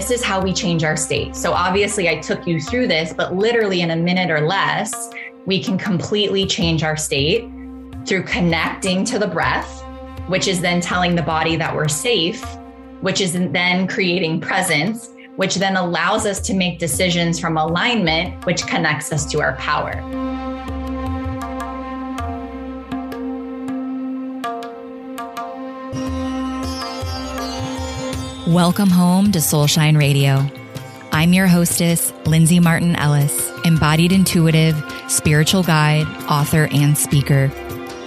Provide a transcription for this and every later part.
This is how we change our state. So, obviously, I took you through this, but literally in a minute or less, we can completely change our state through connecting to the breath, which is then telling the body that we're safe, which is then creating presence, which then allows us to make decisions from alignment, which connects us to our power. Welcome home to Soulshine Radio. I'm your hostess, Lindsay Marten Ellis, embodied intuitive, spiritual guide, author, and speaker.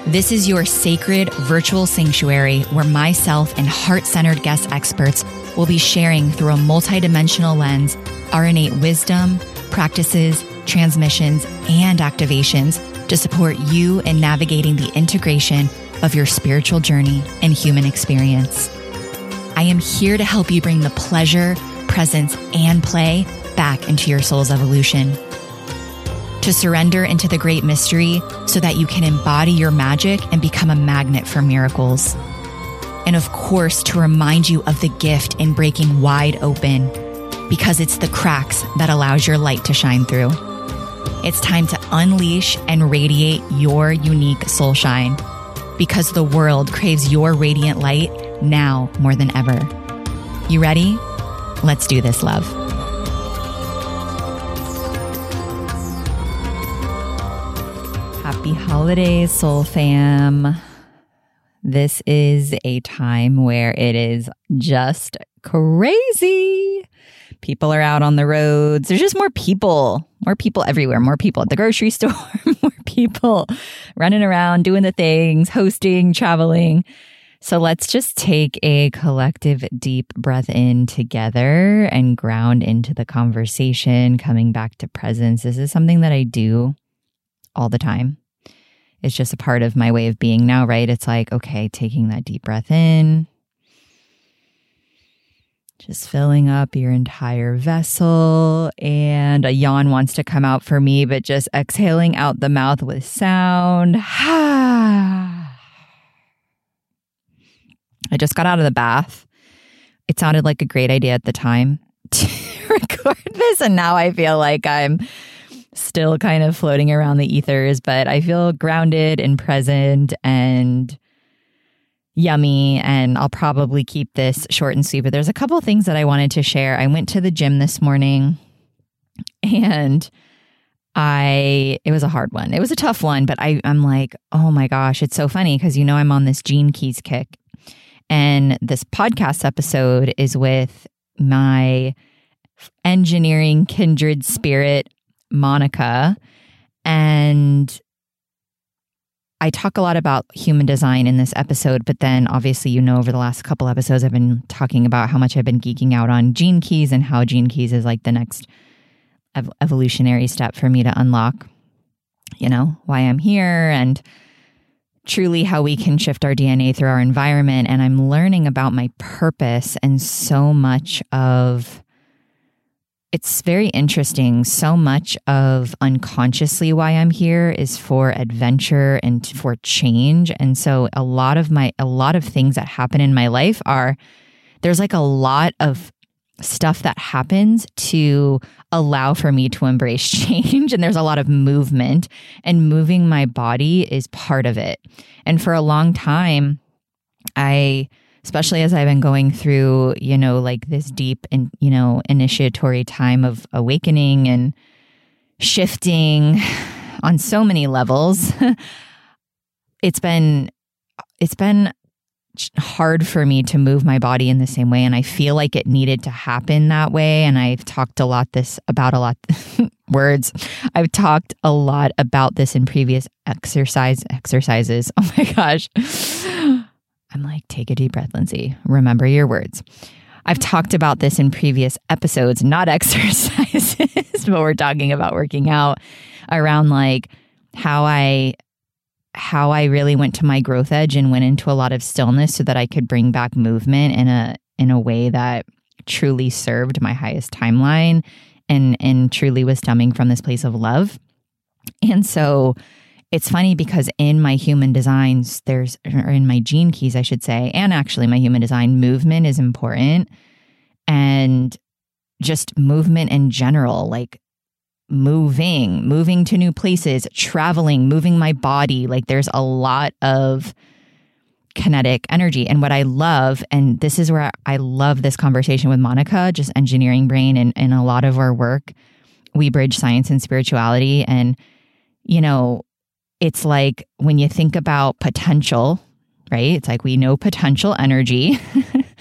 This is your sacred virtual sanctuary where myself and heart centered guest experts will be sharing through a multidimensional lens our innate wisdom, practices, transmissions, and activations to support you in navigating the integration of your spiritual journey and human experience. I am here to help you bring the pleasure, presence, and play back into your soul's evolution. To surrender into the great mystery so that you can embody your magic and become a magnet for miracles. And of course, to remind you of the gift in breaking wide open because it's the cracks that allows your light to shine through. It's time to unleash and radiate your unique soul shine because the world craves your radiant light now more than ever. You ready? Let's do this, love. Happy holidays, Soul Fam. This is a time where it is just crazy. People are out on the roads. There's just more people, more people everywhere, more people at the grocery store, more people running around, doing the things, hosting, traveling. So let's just take a collective deep breath in together and ground into the conversation, coming back to presence. This is something that I do all the time. It's just a part of my way of being now, right? It's like, okay, taking that deep breath in, just filling up your entire vessel. And a yawn wants to come out for me, but just exhaling out the mouth with sound. Ah. I just got out of the bath. It sounded like a great idea at the time to record this. And now I feel like I'm still kind of floating around the ethers, but I feel grounded and present and yummy. And I'll probably keep this short and sweet. But there's a couple things that I wanted to share. I went to the gym this morning and I it was a hard one. It was a tough one, but I I'm like, oh my gosh, it's so funny because you know I'm on this Gene Keys kick and this podcast episode is with my engineering kindred spirit, Monica. And I talk a lot about human design in this episode, but then obviously, you know, over the last couple episodes, I've been talking about how much I've been geeking out on gene keys and how gene keys is like the next ev- evolutionary step for me to unlock, you know, why I'm here and truly how we can shift our DNA through our environment. And I'm learning about my purpose and so much of it's very interesting. So much of unconsciously why I'm here is for adventure and for change. And so a lot of my, a lot of things that happen in my life are there's like a lot of stuff that happens to allow for me to embrace change. And there's a lot of movement, and moving my body is part of it. And for a long time, I, especially as I've been going through, you know, like this deep and, you know, initiatory time of awakening and shifting on so many levels, it's been, it's been hard for me to move my body in the same way and I feel like it needed to happen that way and I've talked a lot this about a lot words. I've talked a lot about this in previous exercise exercises. Oh my gosh. I'm like take a deep breath Lindsay. Remember your words. I've talked about this in previous episodes not exercises but we're talking about working out around like how I how I really went to my growth edge and went into a lot of stillness so that I could bring back movement in a in a way that truly served my highest timeline and and truly was stemming from this place of love. And so it's funny because in my human designs there's or in my gene keys I should say and actually my human design movement is important and just movement in general, like moving, moving to new places, traveling, moving my body. Like there's a lot of kinetic energy. And what I love, and this is where I love this conversation with Monica, just engineering brain and, and a lot of our work, we bridge science and spirituality. And, you know, it's like when you think about potential, right? It's like we know potential energy,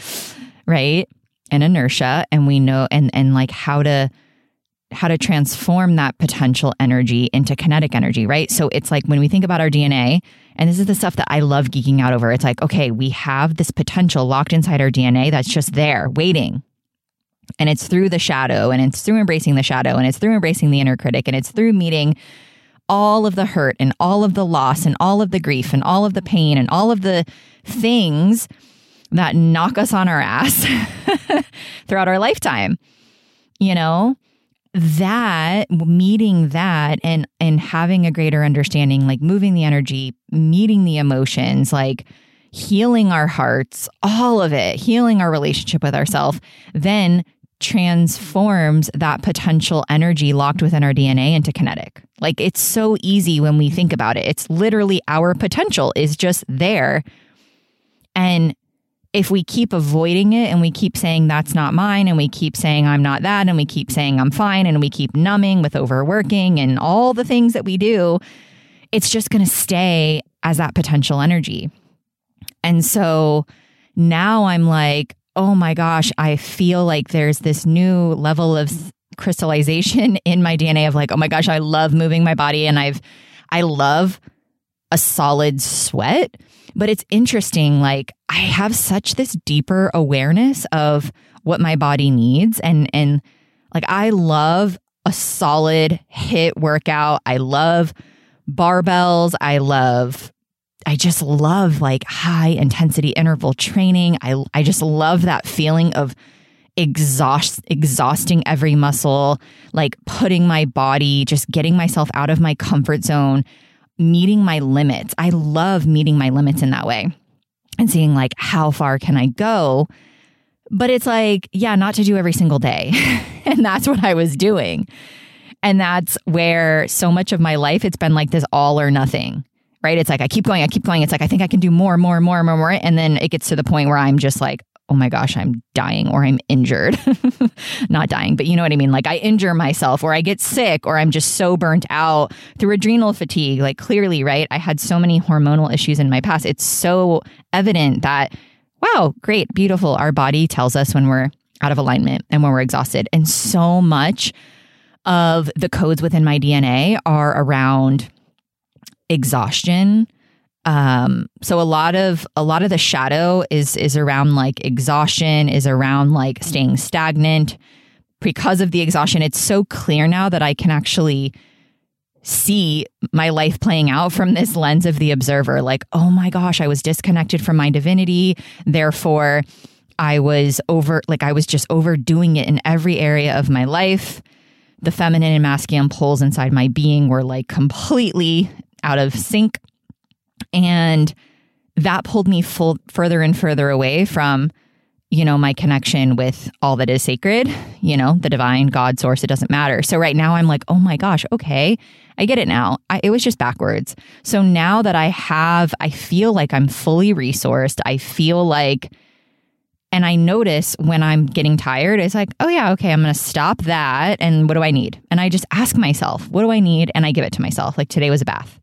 right? And inertia, and we know and and like how to how to transform that potential energy into kinetic energy, right? So it's like when we think about our DNA, and this is the stuff that I love geeking out over. It's like, okay, we have this potential locked inside our DNA that's just there waiting. And it's through the shadow, and it's through embracing the shadow, and it's through embracing the inner critic, and it's through meeting all of the hurt and all of the loss and all of the grief and all of the pain and all of the things that knock us on our ass throughout our lifetime. You know, that meeting that and and having a greater understanding like moving the energy meeting the emotions like healing our hearts all of it healing our relationship with ourselves then transforms that potential energy locked within our DNA into kinetic. Like it's so easy when we think about it. It's literally our potential is just there. And if we keep avoiding it and we keep saying that's not mine and we keep saying I'm not that and we keep saying I'm fine and we keep numbing with overworking and all the things that we do, it's just going to stay as that potential energy. And so now I'm like, oh my gosh, I feel like there's this new level of crystallization in my DNA of like, oh my gosh, I love moving my body and I've, I love a solid sweat but it's interesting. Like I have such this deeper awareness of what my body needs. And, and like I love a solid HIIT workout. I love barbells. I love, I just love like high intensity interval training. I, I just love that feeling of exhaust exhausting every muscle like putting my body just getting myself out of my comfort zone meeting my limits. I love meeting my limits in that way and seeing like how far can I go. But it's like, yeah, not to do every single day. and that's what I was doing. And that's where so much of my life it's been like this all or nothing. Right? It's like I keep going, I keep going. It's like I think I can do more, more, more, more, more. And then it gets to the point where I'm just like, oh my gosh, I'm dying or I'm injured. Not dying, but you know what I mean? Like I injure myself or I get sick or I'm just so burnt out through adrenal fatigue. Like clearly, right? I had so many hormonal issues in my past. It's so evident that, wow, great, beautiful. Our body tells us when we're out of alignment and when we're exhausted. And so much of the codes within my DNA are around exhaustion um so a lot of a lot of the shadow is is around like exhaustion is around like staying stagnant. Because of the exhaustion it's so clear now that i can actually see my life playing out from this lens of the observer. Like oh my gosh i was disconnected from my divinity. Therefore i was over like i was just overdoing it in every area of my life. The feminine and masculine poles inside my being were like completely out of sync and that pulled me full further and further away from, you know, my connection with all that is sacred, you know, the divine, God, source, it doesn't matter. So right now I'm like, oh my gosh, okay, I get it now. I, it was just backwards. So now that I have, I feel like I'm fully resourced. I feel like, and I notice when I'm getting tired, it's like, oh yeah, okay, I'm going to stop that. And what do I need? And I just ask myself, what do I need? And I give it to myself. Like today was a bath.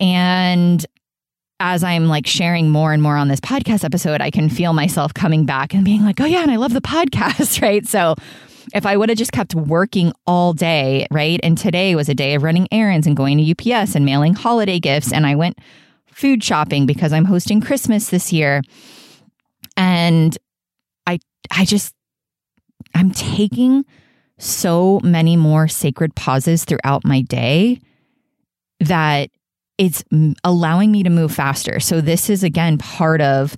And as I'm like sharing more and more on this podcast episode, I can feel myself coming back and being like, oh, yeah, and I love the podcast, right? So if I would have just kept working all day, right? And today was a day of running errands and going to UPS and mailing holiday gifts. And I went food shopping because I'm hosting Christmas this year. And I, I just, I'm taking so many more sacred pauses throughout my day that it's allowing me to move faster. So this is again part of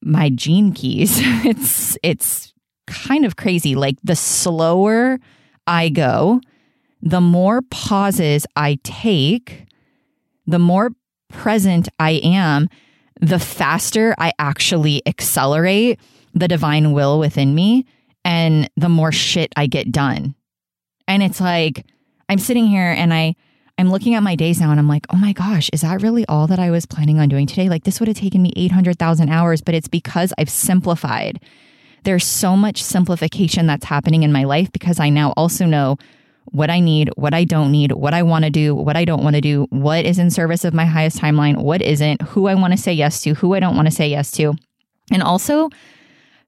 my gene keys. it's it's kind of crazy. Like the slower I go, the more pauses I take, the more present I am, the faster I actually accelerate the divine will within me and the more shit I get done. And it's like I'm sitting here and I I'm looking at my days now and I'm like, "Oh my gosh, is that really all that I was planning on doing today? Like this would have taken me 800,000 hours, but it's because I've simplified. There's so much simplification that's happening in my life because I now also know what I need, what I don't need, what I want to do, what I don't want to do, what is in service of my highest timeline, what isn't, who I want to say yes to, who I don't want to say yes to. And also,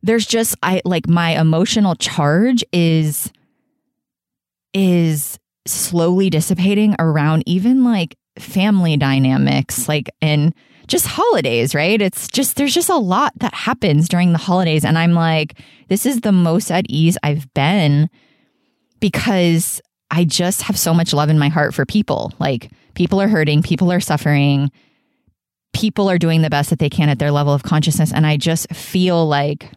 there's just I like my emotional charge is is slowly dissipating around even like family dynamics like and just holidays, right? It's just there's just a lot that happens during the holidays and I'm like this is the most at ease I've been because I just have so much love in my heart for people. Like people are hurting, people are suffering, people are doing the best that they can at their level of consciousness and I just feel like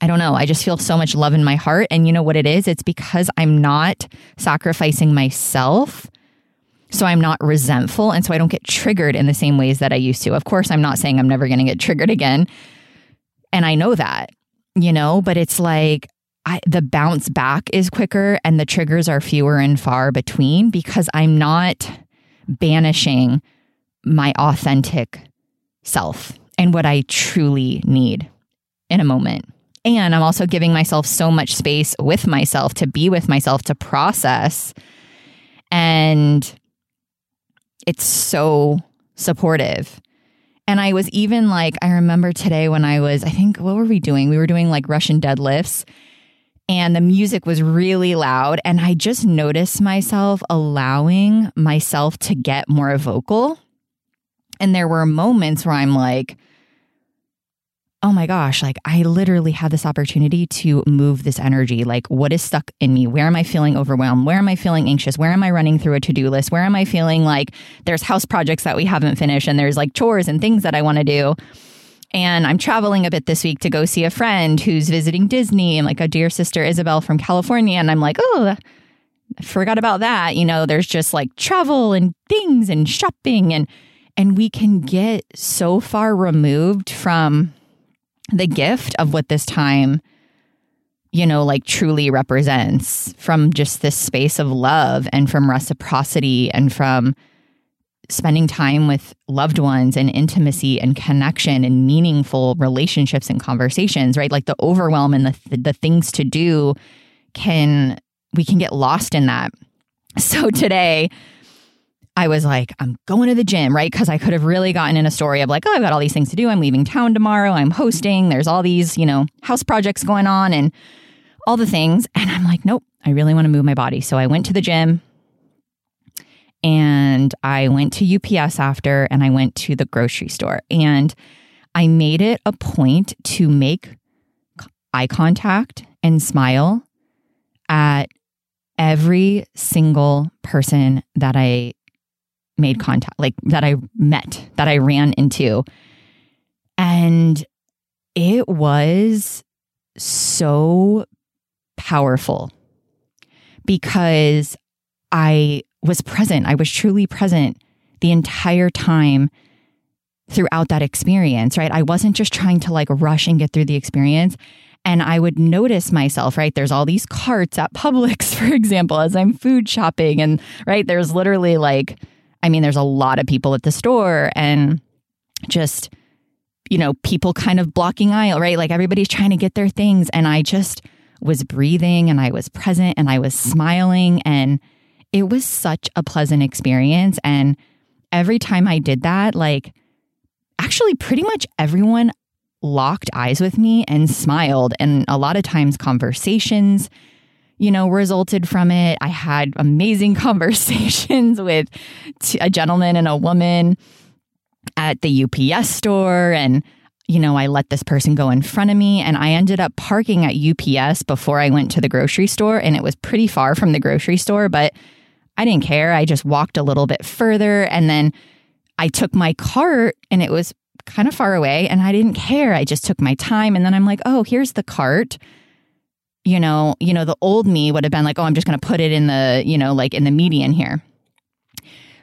I don't know. I just feel so much love in my heart. And you know what it is? It's because I'm not sacrificing myself. So I'm not resentful. And so I don't get triggered in the same ways that I used to. Of course, I'm not saying I'm never going to get triggered again. And I know that, you know, but it's like I, the bounce back is quicker and the triggers are fewer and far between because I'm not banishing my authentic self and what I truly need in a moment. And I'm also giving myself so much space with myself to be with myself to process. And it's so supportive. And I was even like, I remember today when I was, I think, what were we doing? We were doing like Russian deadlifts and the music was really loud. And I just noticed myself allowing myself to get more vocal. And there were moments where I'm like, oh my gosh, like I literally have this opportunity to move this energy. Like, what is stuck in me? Where am I feeling overwhelmed? Where am I feeling anxious? Where am I running through a to do list? Where am I feeling like there's house projects that we haven't finished and there's like chores and things that I want to do? And I'm traveling a bit this week to go see a friend who's visiting Disney and like a dear sister, Isabel from California. And I'm like, oh, I forgot about that. You know, there's just like travel and things and shopping and and we can get so far removed from the gift of what this time you know like truly represents from just this space of love and from reciprocity and from spending time with loved ones and intimacy and connection and meaningful relationships and conversations right? Like the overwhelm and the the things to do can we can get lost in that. So today I was like, I'm going to the gym, right? Because I could have really gotten in a story of like, oh, I've got all these things to do. I'm leaving town tomorrow. I'm hosting. There's all these, you know, house projects going on and all the things. And I'm like, nope, I really want to move my body. So I went to the gym and I went to UPS after and I went to the grocery store. And I made it a point to make eye contact and smile at every single person that I made contact, like that I met, that I ran into. And it was so powerful because I was present. I was truly present the entire time throughout that experience, right? I wasn't just trying to like rush and get through the experience. And I would notice myself, right? There's all these carts at Publix, for example, as I'm food shopping. And right, there's literally like I mean, there's a lot of people at the store and just, you know, people kind of blocking aisle, right? Like everybody's trying to get their things. And I just was breathing and I was present and I was smiling. And it was such a pleasant experience. And every time I did that, like, actually, pretty much everyone locked eyes with me and smiled. And a lot of times, conversations you know, resulted from it. I had amazing conversations with a gentleman and a woman at the UPS store and you know, I let this person go in front of me and I ended up parking at UPS before I went to the grocery store and it was pretty far from the grocery store, but I didn't care. I just walked a little bit further and then I took my cart and it was kind of far away and I didn't care. I just took my time and then I'm like, "Oh, here's the cart." You know, you know, the old me would have been like, oh, I'm just going to put it in the, you know, like in the median here.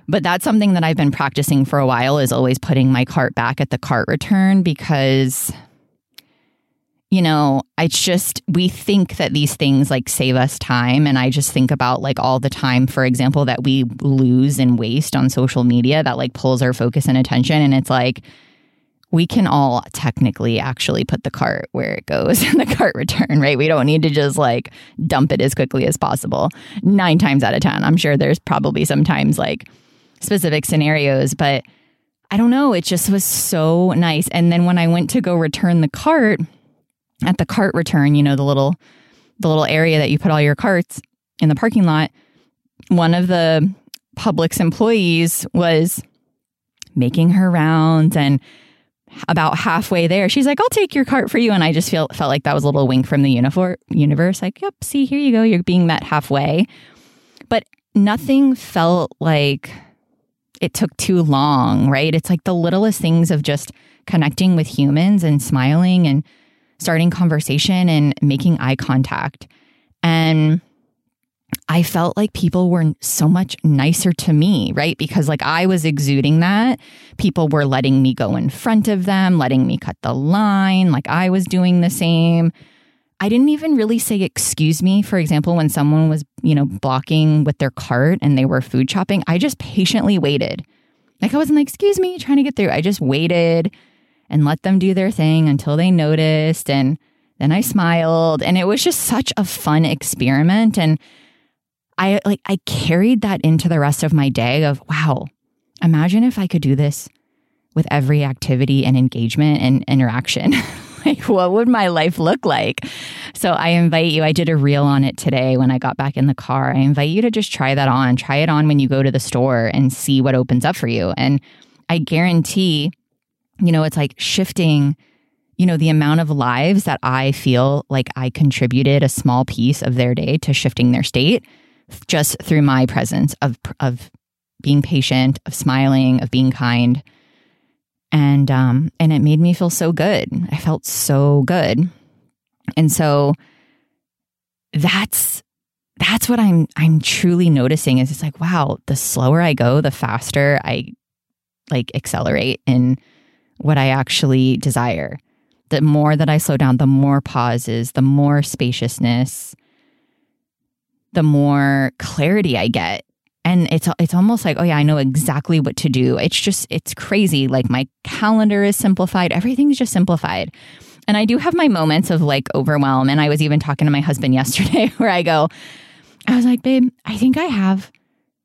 But that's something that I've been practicing for a while is always putting my cart back at the cart return because you know, it's just, we think that these things like save us time. And I just think about like all the time, for example, that we lose and waste on social media that like pulls our focus and attention. And it's like, we can all technically actually put the cart where it goes in the cart return, right? We don't need to just like dump it as quickly as possible. Nine times out of 10. I'm sure there's probably sometimes like specific scenarios, but I don't know. It just was so nice. And then when I went to go return the cart, at the cart return, you know, the little the little area that you put all your carts in the parking lot, one of the Publix employees was making her rounds and about halfway there, she's like, I'll take your cart for you. And I just feel felt like that was a little wink from the uniform universe. Like, yep, see, here you go. You're being met halfway. But nothing felt like it took too long, right? It's like the littlest things of just connecting with humans and smiling and starting conversation and making eye contact. And I felt like people were so much nicer to me, right? Because like I was exuding that. People were letting me go in front of them, letting me cut the line, like I was doing the same. I didn't even really say excuse me. For example, when someone was, you know, blocking with their cart and they were food shopping, I just patiently waited. Like I wasn't like, excuse me, trying to get through. I just waited and let them do their thing until they noticed. And then I smiled. And it was just such a fun experiment. And I like, I carried that into the rest of my day of, wow, imagine if I could do this with every activity and engagement and interaction. like, what would my life look like? So I invite you, I did a reel on it today when I got back in the car. I invite you to just try that on. Try it on when you go to the store and see what opens up for you. And I guarantee you know, it's like shifting, you know, the amount of lives that I feel like I contributed a small piece of their day to shifting their state just through my presence of of being patient, of smiling, of being kind. And um and it made me feel so good. I felt so good. And so that's that's what I'm I'm truly noticing is it's like wow, the slower I go, the faster I like accelerate in what I actually desire. The more that I slow down, the more pauses, the more spaciousness, the more clarity I get. And it's it's almost like, oh yeah, I know exactly what to do. It's just it's crazy. Like my calendar is simplified. Everything's just simplified. And I do have my moments of like overwhelm. And I was even talking to my husband yesterday where I go, I was like, babe, I think I have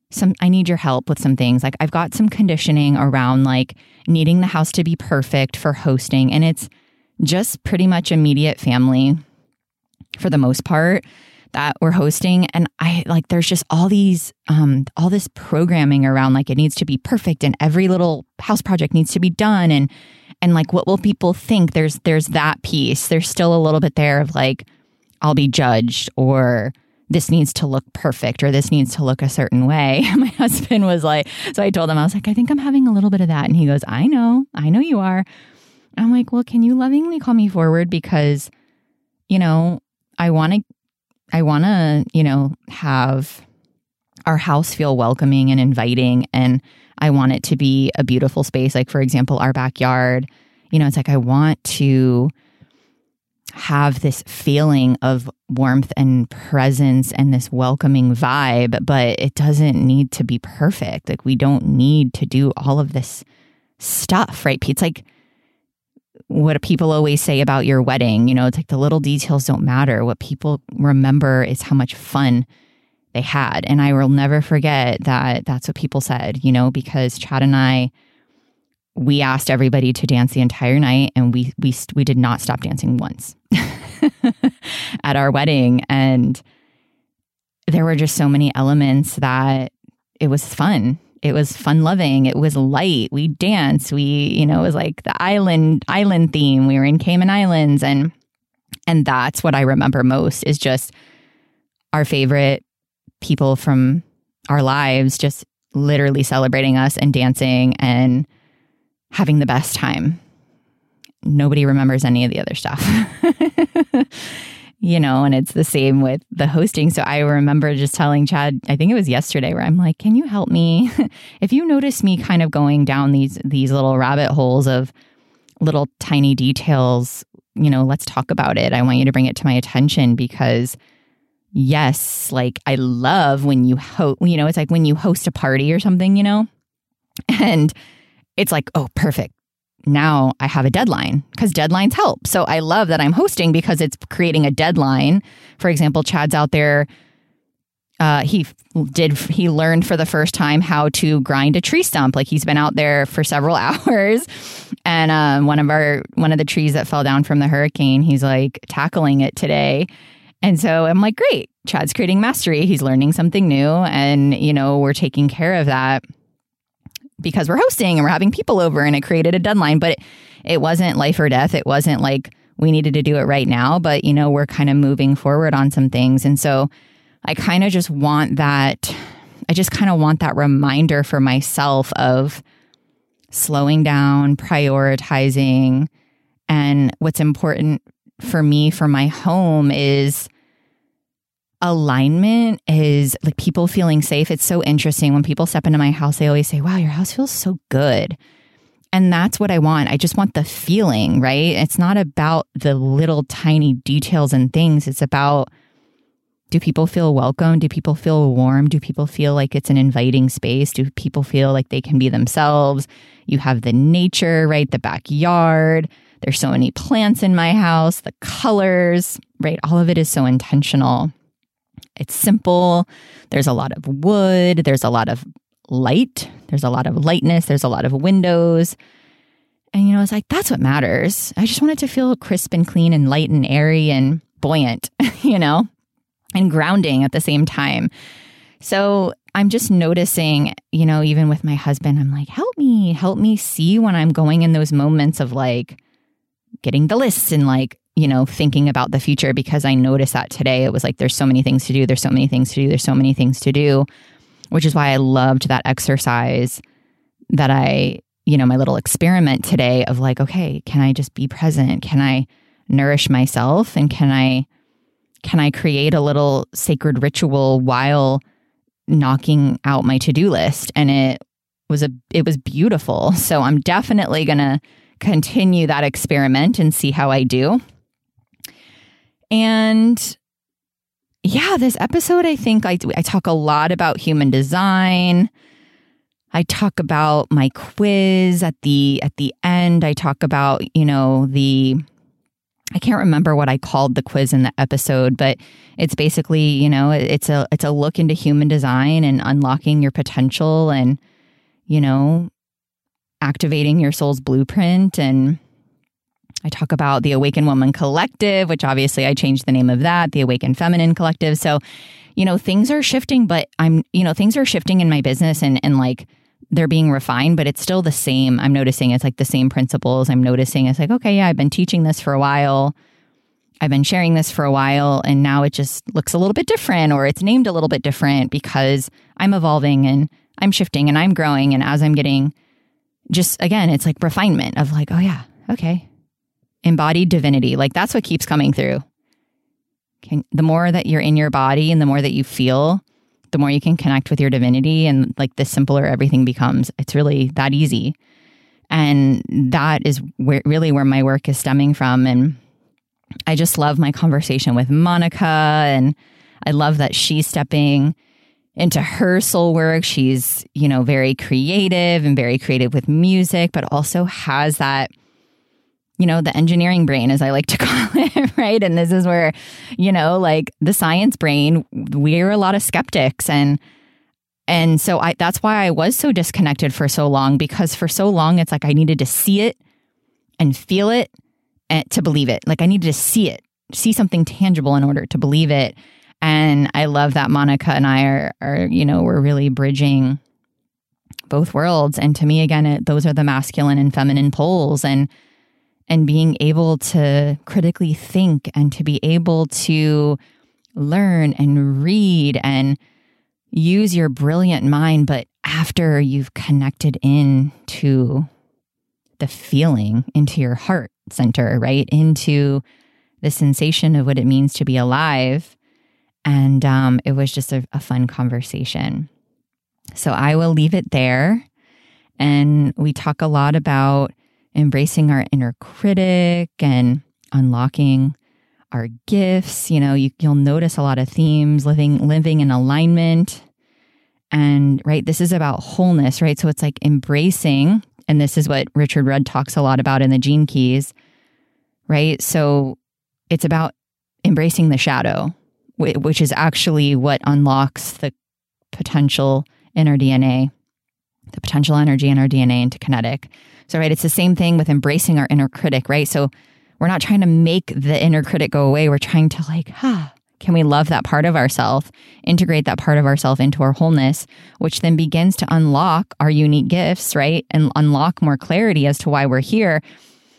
some I need your help with some things. Like I've got some conditioning around like needing the house to be perfect for hosting and it's just pretty much immediate family for the most part that we're hosting and I like there's just all these um all this programming around like it needs to be perfect and every little house project needs to be done and and like what will people think there's there's that piece there's still a little bit there of like I'll be judged or this needs to look perfect or this needs to look a certain way. My husband was like, so I told him, I was like, I think I'm having a little bit of that. And he goes, I know, I know you are. I'm like, well, can you lovingly call me forward? Because, you know, I want to, I want to, you know, have our house feel welcoming and inviting. And I want it to be a beautiful space. Like, for example, our backyard, you know, it's like, I want to, have this feeling of warmth and presence and this welcoming vibe, but it doesn't need to be perfect. Like, we don't need to do all of this stuff, right? It's like what people always say about your wedding. You know, it's like the little details don't matter. What people remember is how much fun they had. And I will never forget that that's what people said, you know, because Chad and I we asked everybody to dance the entire night and we we we did not stop dancing once at our wedding and there were just so many elements that it was fun it was fun loving it was light we danced we you know it was like the island island theme we were in cayman islands and and that's what i remember most is just our favorite people from our lives just literally celebrating us and dancing and having the best time. Nobody remembers any of the other stuff. you know, and it's the same with the hosting. So I remember just telling Chad, I think it was yesterday, where I'm like, "Can you help me? if you notice me kind of going down these these little rabbit holes of little tiny details you know, let's talk about it. I want you to bring it to my attention because yes, like I love when you host, you know, it's like when you host a party or something, you know, and it's like, oh, perfect. Now I have a deadline because deadlines help. So I love that I'm hosting because it's creating a deadline. For example, Chad's out there. Uh, he did. He learned for the first time how to grind a tree stump. Like he's been out there for several hours, and um, one of our one of the trees that fell down from the hurricane, he's like tackling it today and so I'm like, great, Chad's creating mastery. He's learning something new. And, you know, we're taking care of that because we're hosting and we're having people over and it created a deadline. But it, wasn't life or death. It wasn't like we needed to do it right now. But, you know, we're kind of moving forward on some things. And so I kind of just want that. I just kind of want that reminder for myself of slowing down, prioritizing. And what's important for me for my home is alignment is like people feeling safe. It's so interesting. When people step into my house, they always say, Wow, your house feels so good. And that's what I want. I just want the feeling, right? It's not about the little tiny details and things. It's about do people feel welcome? Do people feel warm? Do people feel like it's an inviting space? Do people feel like they can be themselves? You have the nature, right? The backyard. There's so many plants in my house, the colors, right? All of it is so intentional. It's simple. There's a lot of wood. There's a lot of light. There's a lot of lightness. There's a lot of windows. And, you know, it's like, that's what matters. I just want it to feel crisp and clean and light and airy and buoyant, you know, and grounding at the same time. So I'm just noticing, you know, even with my husband, I'm like, help me, help me see when I'm going in those moments of like getting the lists and like you know, thinking about the future because I noticed that today. It was like, there's so many things to do. There's so many things to do. There's so many things to do, which is why I loved that exercise that I, you know, my little experiment today of like, okay, can I just be present? Can I nourish myself? And can I, can I create a little sacred ritual while knocking out my to do list? And it was a, it was beautiful. So I'm definitely going to continue that experiment and see how I do. And yeah, this episode, I think I, I talk a lot about human design. I talk about my quiz at the at the end. I talk about, you know, the I can't remember what I called the quiz in the episode, but it's basically, you know, it's a it's a look into human design and unlocking your potential and, you know, activating your soul's blueprint and I talk about the Awaken Woman Collective, which obviously I changed the name of that, the Awaken Feminine Collective. So, you know, things are shifting, but I'm, you know, things are shifting in my business and, and like they're being refined, but it's still the same. I'm noticing it's like the same principles. I'm noticing it's like, okay, yeah, I've been teaching this for a while. I've been sharing this for a while, and now it just looks a little bit different or it's named a little bit different because I'm evolving and I'm shifting and I'm growing. And as I'm getting just again, it's like refinement of like, oh, yeah, okay, embodied divinity. Like that's what keeps coming through. Can, the more that you're in your body and the more that you feel, the more you can connect with your divinity and like the simpler everything becomes. It's really that easy. And that is where really where my work is stemming from. And I just love my conversation with Monica and I love that she's stepping into her soul work. She's, you know, very creative and very creative with music, but also has that you know, the engineering brain, as I like to call it, right? And this is where, you know, like the science brain, we're a lot of skeptics and and so I that's why I was so disconnected for so long because for so long it's like I needed to see it and feel it and to believe it. Like I needed to see it, see something tangible in order to believe it. And I love that Monica and I are, are you know, we're really bridging both worlds. And to me, again, it, those are the masculine and feminine poles. And and being able to critically think and to be able to learn and read and use your brilliant mind, but after you've connected in to the feeling, into your heart center, right? Into the sensation of what it means to be alive. And um, it was just a, a fun conversation. So I will leave it there. And we talk a lot about embracing our inner critic and unlocking our gifts. You know, you, you'll notice a lot of themes living living in alignment. And right, this is about wholeness, right? So it's like embracing, and this is what Richard Rudd talks a lot about in the Gene Keys, right? So it's about embracing the shadow, which is actually what unlocks the potential in our DNA, the potential energy in our DNA into kinetic. So, right, it's the same thing with embracing our inner critic, right? So, we're not trying to make the inner critic go away. We're trying to, like, ah, can we love that part of ourself, integrate that part of ourself into our wholeness, which then begins to unlock our unique gifts, right? And unlock more clarity as to why we're here,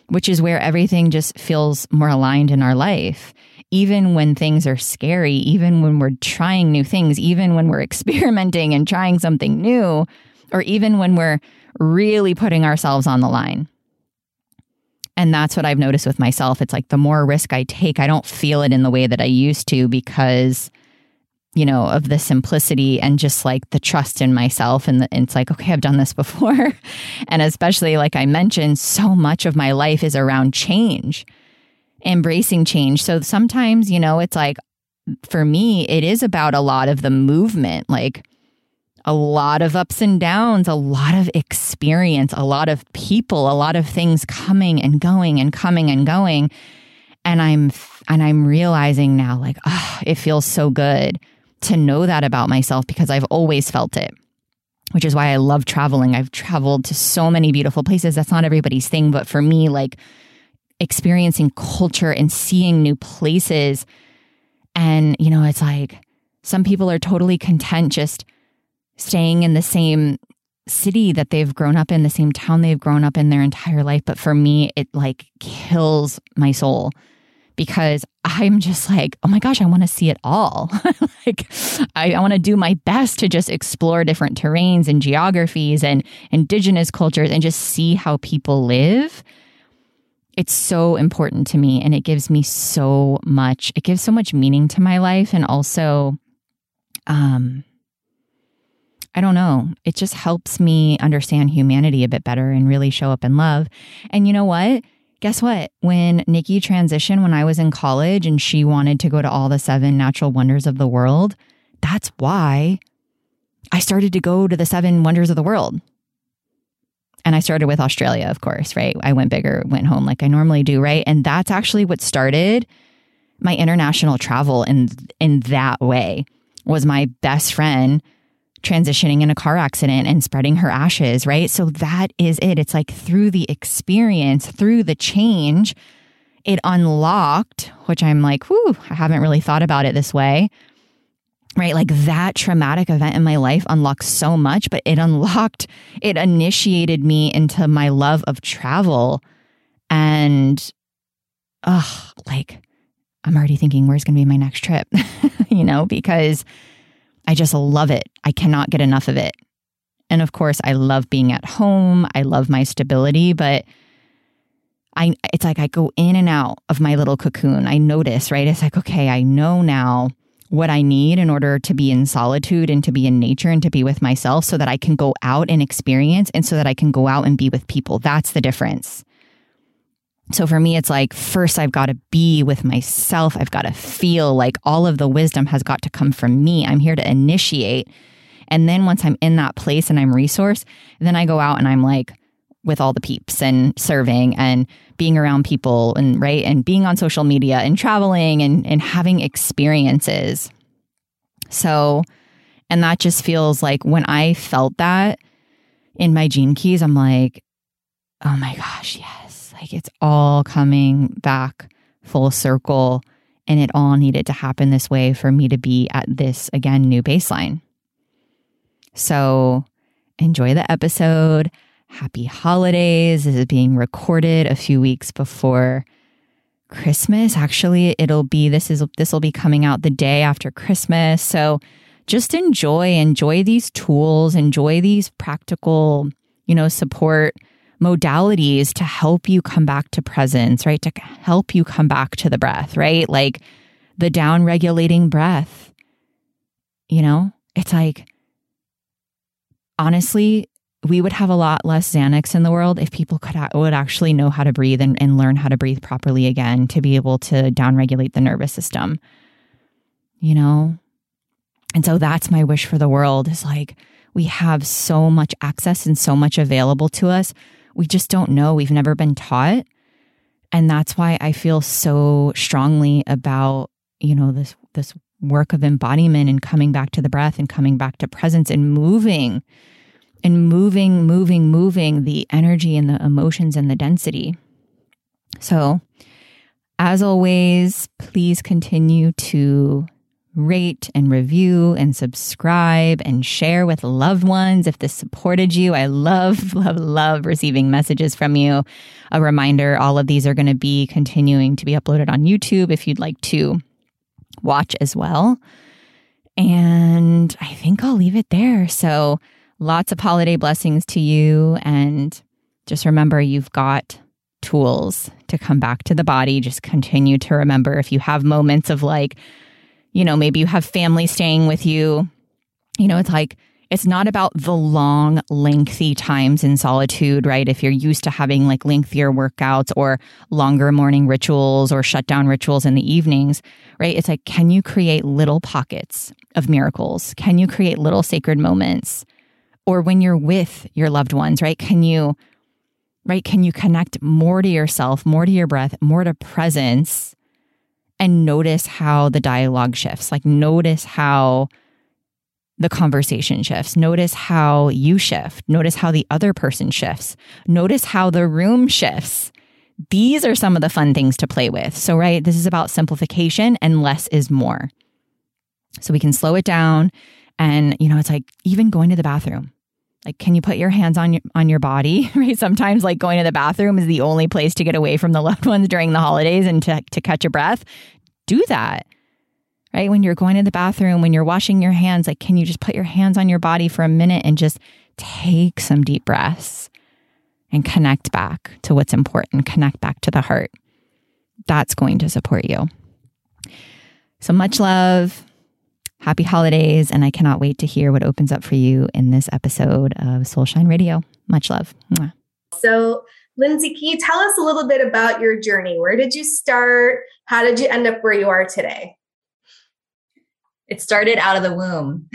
which is where everything just feels more aligned in our life. Even when things are scary, even when we're trying new things, even when we're experimenting and trying something new, or even when we're really putting ourselves on the line. And that's what I've noticed with myself. It's like the more risk I take, I don't feel it in the way that I used to because, you know, of the simplicity and just like the trust in myself. And, the, and it's like, okay, I've done this before. and especially, like I mentioned, so much of my life is around change, embracing change. So sometimes, you know, it's like, for me, it is about a lot of the movement. Like, a lot of ups and downs, a lot of experience, a lot of people, a lot of things coming and going and coming and going. And I'm and I'm realizing now like, oh, it feels so good to know that about myself because I've always felt it. Which is why I love traveling. I've traveled to so many beautiful places. That's not everybody's thing, but for me like experiencing culture and seeing new places and you know, it's like some people are totally content just staying in the same city that they've grown up in, the same town they've grown up in their entire life. But for me, it like kills my soul because I'm just like, oh my gosh, I want to see it all. like, I, I want to do my best to just explore different terrains and geographies and indigenous cultures and just see how people live. It's so important to me and it gives me so much, it gives so much meaning to my life and also, um, I don't know. It just helps me understand humanity a bit better and really show up in love. And you know what? Guess what? When Nikki transitioned when I was in college and she wanted to go to all the seven natural wonders of the world, that's why I started to go to the seven wonders of the world. And I started with Australia, of course, right? I went bigger, went home like I normally do, right? And that's actually what started my international travel in in that way. Was my best friend transitioning in a car accident and spreading her ashes, right? So that is it. It's like through the experience, through the change, it unlocked, which I'm like, whew, I haven't really thought about it this way. Right. Like that traumatic event in my life unlocked so much, but it unlocked, it initiated me into my love of travel. And, ugh, like, I'm already thinking, where's going to be my next trip? you know, because I just love it. I cannot get enough of it. And of course, I love being at home. I love my stability, but I it's like I go in and out of my little cocoon. I notice, right? It's like, okay, I know now what I need in order to be in solitude and to be in nature and to be with myself so that I can go out and experience and so that I can go out and be with people. That's the difference. So for me, it's like first I've got to be with myself. I've got to feel like all of the wisdom has got to come from me. I'm here to initiate. And then once I'm in that place and I'm resource, then I go out and I'm like with all the peeps and serving and being around people and right and being on social media and traveling and, and having experiences. So, and that just feels like when I felt that in my gene keys, I'm like, oh my gosh, yes like it's all coming back full circle. And it all needed to happen this way for me to be at this, again, new baseline. So enjoy the episode. Happy holidays. This is being recorded a few weeks before Christmas. Actually, it'll be this is this will be coming out the day after Christmas. So just enjoy enjoy these tools, enjoy these practical, you know, support modalities to help you come back to presence, right? To help you come back to the breath, right? Like the down regulating breath. You know, it's like, honestly, we would have a lot less Xanax in the world if people could would actually know how to breathe and, and learn how to breathe properly again to be able to downregulate the nervous system. You know? And so that's my wish for the world is like we have so much access and so much available to us. We just don't know. We've never been taught. And that's why I feel so strongly about, you know, this this work of embodiment and coming back to the breath and coming back to presence and moving and moving, moving, moving the energy and the emotions and the density. So, as always, please continue to rate and review and subscribe and share with loved ones if this supported you. I love, love, love receiving messages from you. A reminder all of these are going to be continuing to be uploaded on YouTube if you'd like to watch as well. And I think I'll leave it there. So, lots of holiday blessings to you. And just remember, you've got tools to come back to the body. Just continue to remember if you have moments of like, you know, maybe you have family staying with you, you know, it's like, it's not about the long, lengthy times in solitude, right? If you're used to having like lengthier workouts or longer morning rituals or shutdown rituals in the evenings, right? It's like, can you create little pockets of miracles? Can you create little sacred moments? Or when you're with your loved ones, right? Can you, right? Can you connect more to yourself, more to your breath, more to presence and notice how the dialogue shifts? Like, notice how the conversation shifts. Notice how you shift. Notice how the other person shifts. Notice how the room shifts. These are some of the fun things to play with. So, right, this is about simplification and less is more. So we can slow it down. And, you know, it's like even going to the bathroom. Like, can you put your hands on your on your body? Right. Sometimes like going to the bathroom is the only place to get away from the loved ones during the holidays and to, to catch a breath. Do that right? When you're going to the bathroom, when you're washing your hands, like, can you just put your hands on your body for a minute and just take some deep breaths and connect back to what's important, connect back to the heart? That's going to support you. So much love. Happy holidays. And I cannot wait to hear what opens up for you in this episode of Soulshine Radio. Much love. Mwah. So, Lindsay, can you tell us a little bit about your journey? Where did you start? How did you end up where you are today? it started out of the womb.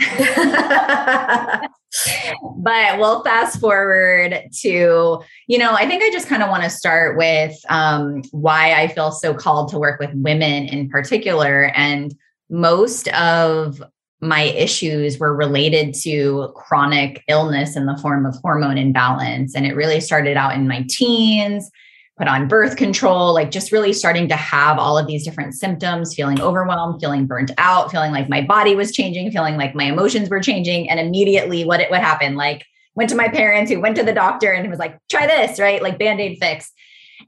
but we'll fast forward to, you know, I think I just kind of want to start with um, why I feel so called to work with women in particular. And most of my issues were related to chronic illness in the form of hormone imbalance. And it really started out in my teens put on birth control, like just really starting to have all of these different symptoms, feeling overwhelmed, feeling burnt out, feeling like my body was changing, feeling like my emotions were changing. And immediately what it would happen, Like went to my parents who went to the doctor and was like, try this, right? Like band-aid fix.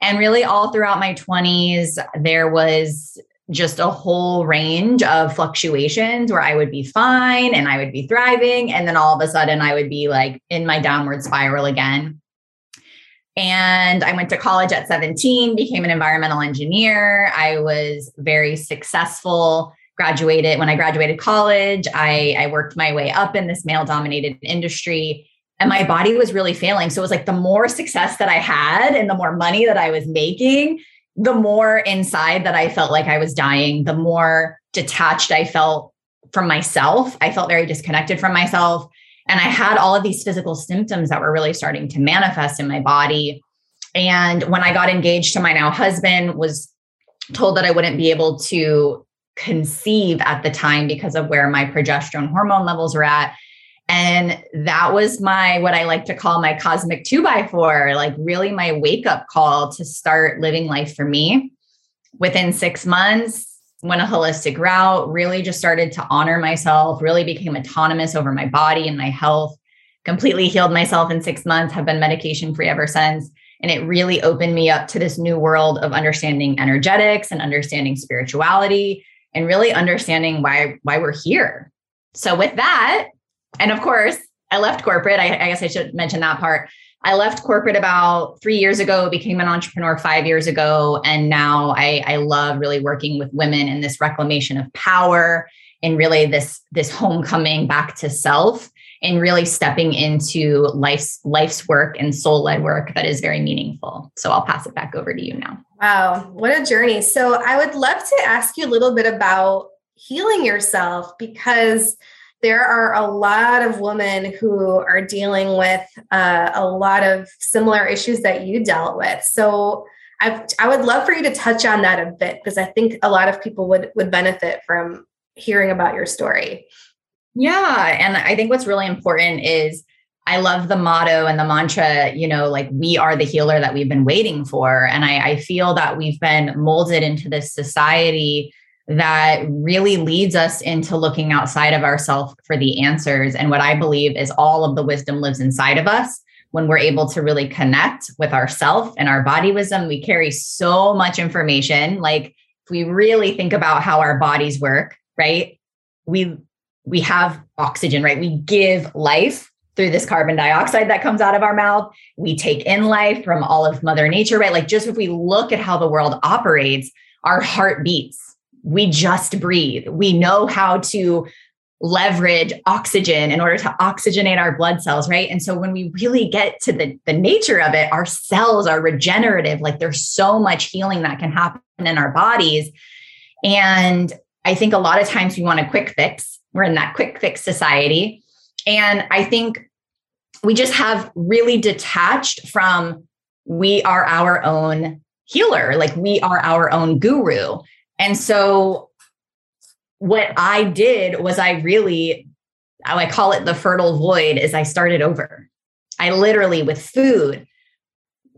And really all throughout my 20s, there was just a whole range of fluctuations where I would be fine and I would be thriving. And then all of a sudden I would be like in my downward spiral again. And I went to college at 17, became an environmental engineer. I was very successful. Graduated when I graduated college, I, I worked my way up in this male dominated industry and my body was really failing. So it was like the more success that I had and the more money that I was making, the more inside that I felt like I was dying, the more detached I felt from myself. I felt very disconnected from myself. And I had all of these physical symptoms that were really starting to manifest in my body. And when I got engaged to my now husband, was told that I wouldn't be able to conceive at the time because of where my progesterone hormone levels were at. And that was my, what I like to call my cosmic two by four, like really my wake up call to start living life for me. Within six months, went a holistic route, really just started to honor myself, really became autonomous over my body and my health, completely healed myself in six months, have been medication free ever since. And it really opened me up to this new world of understanding energetics and understanding spirituality and really understanding why, why we're here. So, with that, and of course, I left corporate. I, I guess I should mention that part. I left corporate about three years ago, became an entrepreneur five years ago, and now I, I love really working with women in this reclamation of power and really this this homecoming back to self and really stepping into life's life's work and soul led work that is very meaningful. So I'll pass it back over to you now. Wow, what a journey. So I would love to ask you a little bit about healing yourself because there are a lot of women who are dealing with uh, a lot of similar issues that you dealt with. So I, I would love for you to touch on that a bit because I think a lot of people would would benefit from hearing about your story. Yeah, and I think what's really important is I love the motto and the mantra, you know, like we are the healer that we've been waiting for. And I, I feel that we've been molded into this society that really leads us into looking outside of ourselves for the answers. And what I believe is all of the wisdom lives inside of us. When we're able to really connect with ourself and our body wisdom, we carry so much information. Like if we really think about how our bodies work, right? We we have oxygen, right? We give life through this carbon dioxide that comes out of our mouth. We take in life from all of Mother Nature, right? Like just if we look at how the world operates, our heart beats we just breathe. We know how to leverage oxygen in order to oxygenate our blood cells, right? And so when we really get to the, the nature of it, our cells are regenerative. Like there's so much healing that can happen in our bodies. And I think a lot of times we want a quick fix. We're in that quick fix society. And I think we just have really detached from we are our own healer, like we are our own guru. And so what I did was I really, I call it the fertile void, is I started over. I literally with food,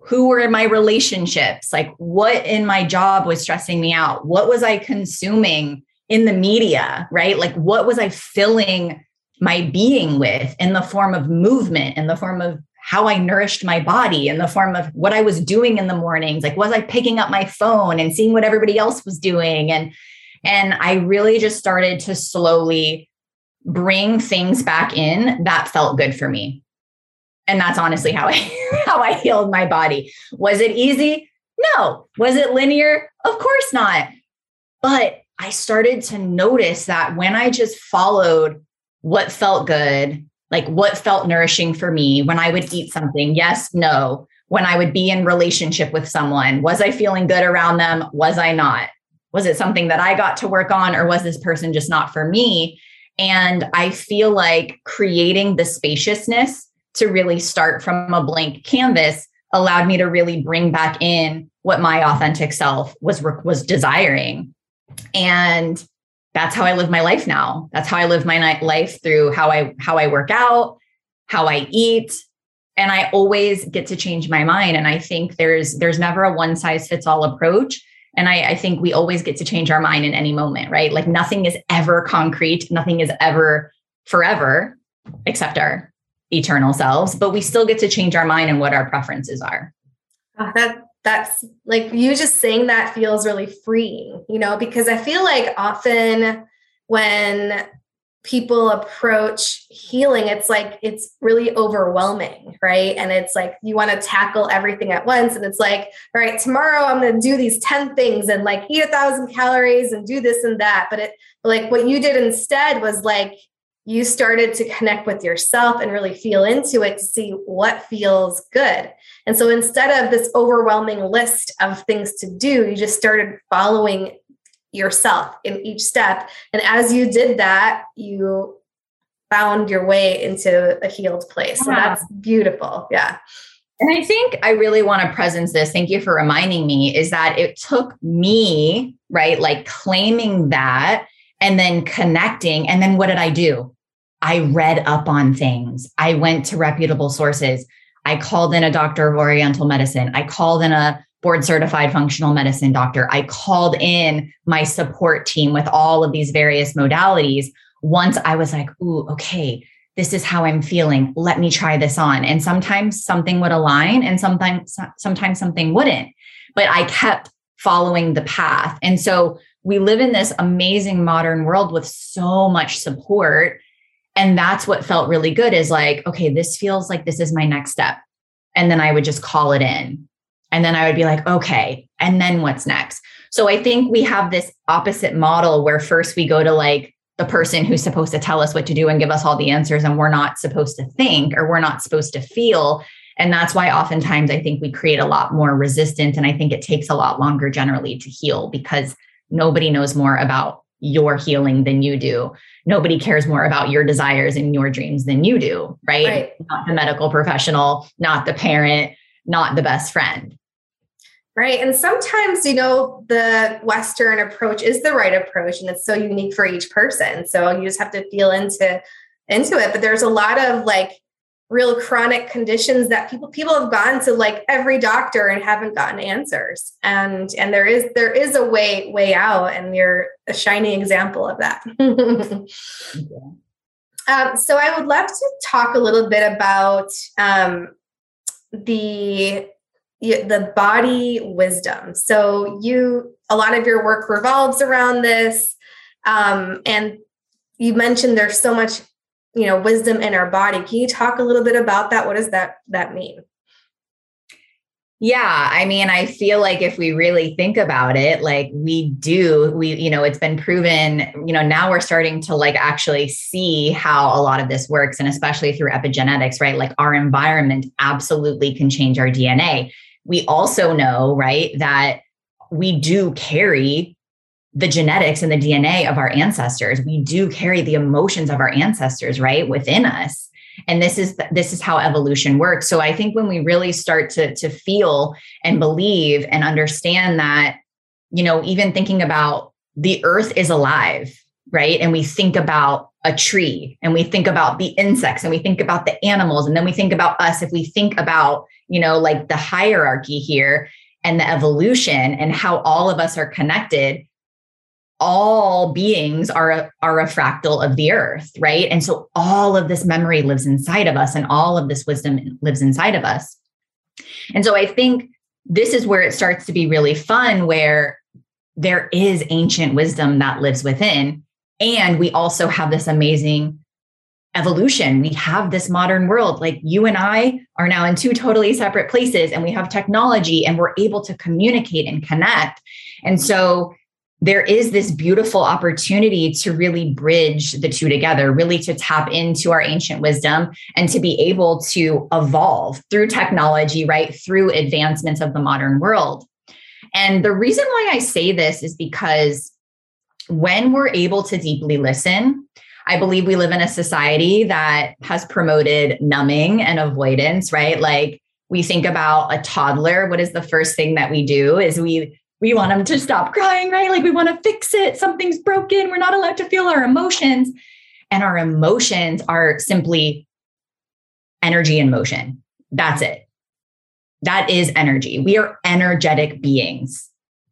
who were in my relationships, like what in my job was stressing me out? What was I consuming in the media, right? Like what was I filling my being with in the form of movement, in the form of how I nourished my body in the form of what I was doing in the mornings. Like, was I picking up my phone and seeing what everybody else was doing? And and I really just started to slowly bring things back in that felt good for me. And that's honestly how I how I healed my body. Was it easy? No. Was it linear? Of course not. But I started to notice that when I just followed what felt good like what felt nourishing for me when I would eat something. Yes, no. When I would be in relationship with someone, was I feeling good around them? Was I not? Was it something that I got to work on or was this person just not for me? And I feel like creating the spaciousness to really start from a blank canvas allowed me to really bring back in what my authentic self was was desiring. And that's how I live my life now. That's how I live my night life through how I how I work out, how I eat, and I always get to change my mind. And I think there's there's never a one size fits all approach. And I, I think we always get to change our mind in any moment, right? Like nothing is ever concrete, nothing is ever forever, except our eternal selves. But we still get to change our mind and what our preferences are. Oh, that that's like you just saying that feels really freeing, you know, because I feel like often when people approach healing, it's like it's really overwhelming, right? And it's like you want to tackle everything at once. And it's like, all right, tomorrow I'm going to do these 10 things and like eat a thousand calories and do this and that. But it, like, what you did instead was like, you started to connect with yourself and really feel into it to see what feels good. And so instead of this overwhelming list of things to do, you just started following yourself in each step. And as you did that, you found your way into a healed place. So that's beautiful. Yeah. And I think I really want to presence this. Thank you for reminding me is that it took me, right? Like claiming that and then connecting. And then what did I do? I read up on things. I went to reputable sources. I called in a doctor of Oriental medicine. I called in a board certified functional medicine doctor. I called in my support team with all of these various modalities. Once I was like, ooh, okay, this is how I'm feeling. Let me try this on. And sometimes something would align and sometimes sometimes something wouldn't. But I kept following the path. And so we live in this amazing modern world with so much support and that's what felt really good is like okay this feels like this is my next step. And then i would just call it in. And then i would be like okay and then what's next? So i think we have this opposite model where first we go to like the person who's supposed to tell us what to do and give us all the answers and we're not supposed to think or we're not supposed to feel. And that's why oftentimes i think we create a lot more resistance and i think it takes a lot longer generally to heal because nobody knows more about your healing than you do nobody cares more about your desires and your dreams than you do right, right. not the medical professional not the parent not the best friend Right. And sometimes, you know, the Western approach is the right approach and it's so unique for each person. So you just have to feel into into it. But there's a lot of like real chronic conditions that people people have gone to like every doctor and haven't gotten answers. And and there is there is a way way out and you're a shining example of that. um, so I would love to talk a little bit about um, the the body wisdom. So you, a lot of your work revolves around this, um, and you mentioned there's so much, you know, wisdom in our body. Can you talk a little bit about that? What does that that mean? Yeah, I mean, I feel like if we really think about it, like we do, we, you know, it's been proven, you know, now we're starting to like actually see how a lot of this works, and especially through epigenetics, right? Like our environment absolutely can change our DNA we also know, right, that we do carry the genetics and the DNA of our ancestors. We do carry the emotions of our ancestors, right, within us. And this is this is how evolution works. So I think when we really start to to feel and believe and understand that, you know, even thinking about the earth is alive, right? And we think about a tree and we think about the insects and we think about the animals and then we think about us if we think about you know, like the hierarchy here and the evolution and how all of us are connected all beings are a, are a fractal of the earth right and so all of this memory lives inside of us and all of this wisdom lives inside of us and so i think this is where it starts to be really fun where there is ancient wisdom that lives within and we also have this amazing evolution. We have this modern world. Like you and I are now in two totally separate places, and we have technology and we're able to communicate and connect. And so there is this beautiful opportunity to really bridge the two together, really to tap into our ancient wisdom and to be able to evolve through technology, right? Through advancements of the modern world. And the reason why I say this is because when we're able to deeply listen, I believe we live in a society that has promoted numbing and avoidance, right? Like we think about a toddler, what is the first thing that we do is we we want them to stop crying, right? Like we want to fix it. Something's broken. We're not allowed to feel our emotions. And our emotions are simply energy and motion. That's it. That is energy. We are energetic beings.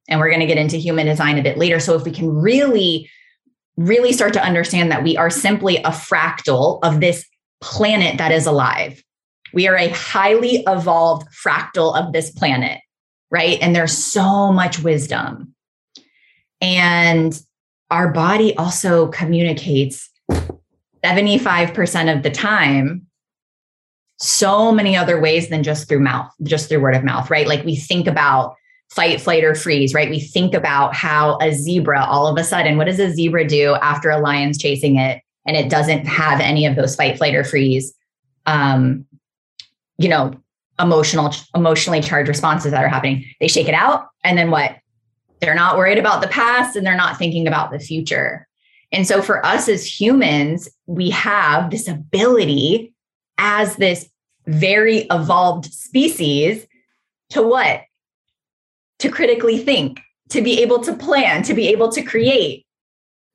And we're going to get into human design a bit later. So if we can really really start to understand that we are simply a fractal of this planet that is alive. We are a highly evolved fractal of this planet, right? And there's so much wisdom. And our body also communicates 75% of the time so many other ways than just through mouth, just through word of mouth, right? Like we think about fight, flight, or freeze, right? We think about how a zebra all of a sudden, what does a zebra do after a lion's chasing it and it doesn't have any of those fight, flight, or freeze, um, you know, emotional, emotionally charged responses that are happening? They shake it out. And then what? They're not worried about the past and they're not thinking about the future. And so for us as humans, we have this ability as this very evolved species to what? to critically think, to be able to plan, to be able to create.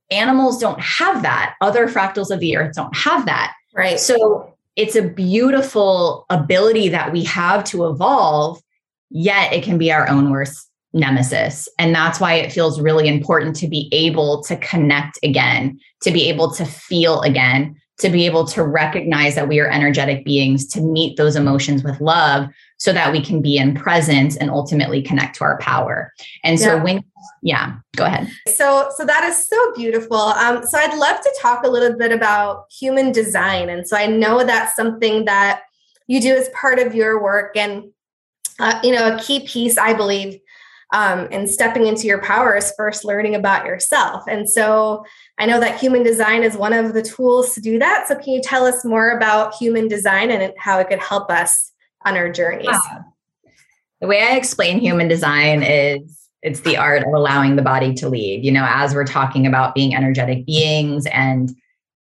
Animals don't have that. Other fractals of the earth don't have that. Right. So it's a beautiful ability that we have to evolve, yet it can be our own worst nemesis. And that's why it feels really important to be able to connect again, to be able to feel again, to be able to recognize that we are energetic beings, to meet those emotions with love so that we can be in presence and ultimately connect to our power. And so yeah. when yeah, go ahead. So so that is so beautiful. Um, so I'd love to talk a little bit about human design. And so I know that's something that you do as part of your work and uh, you know a key piece I believe um, and stepping into your power is first learning about yourself. And so I know that human design is one of the tools to do that. So can you tell us more about human design and how it could help us on our journeys? Yeah. The way I explain human design is it's the art of allowing the body to lead. You know, as we're talking about being energetic beings and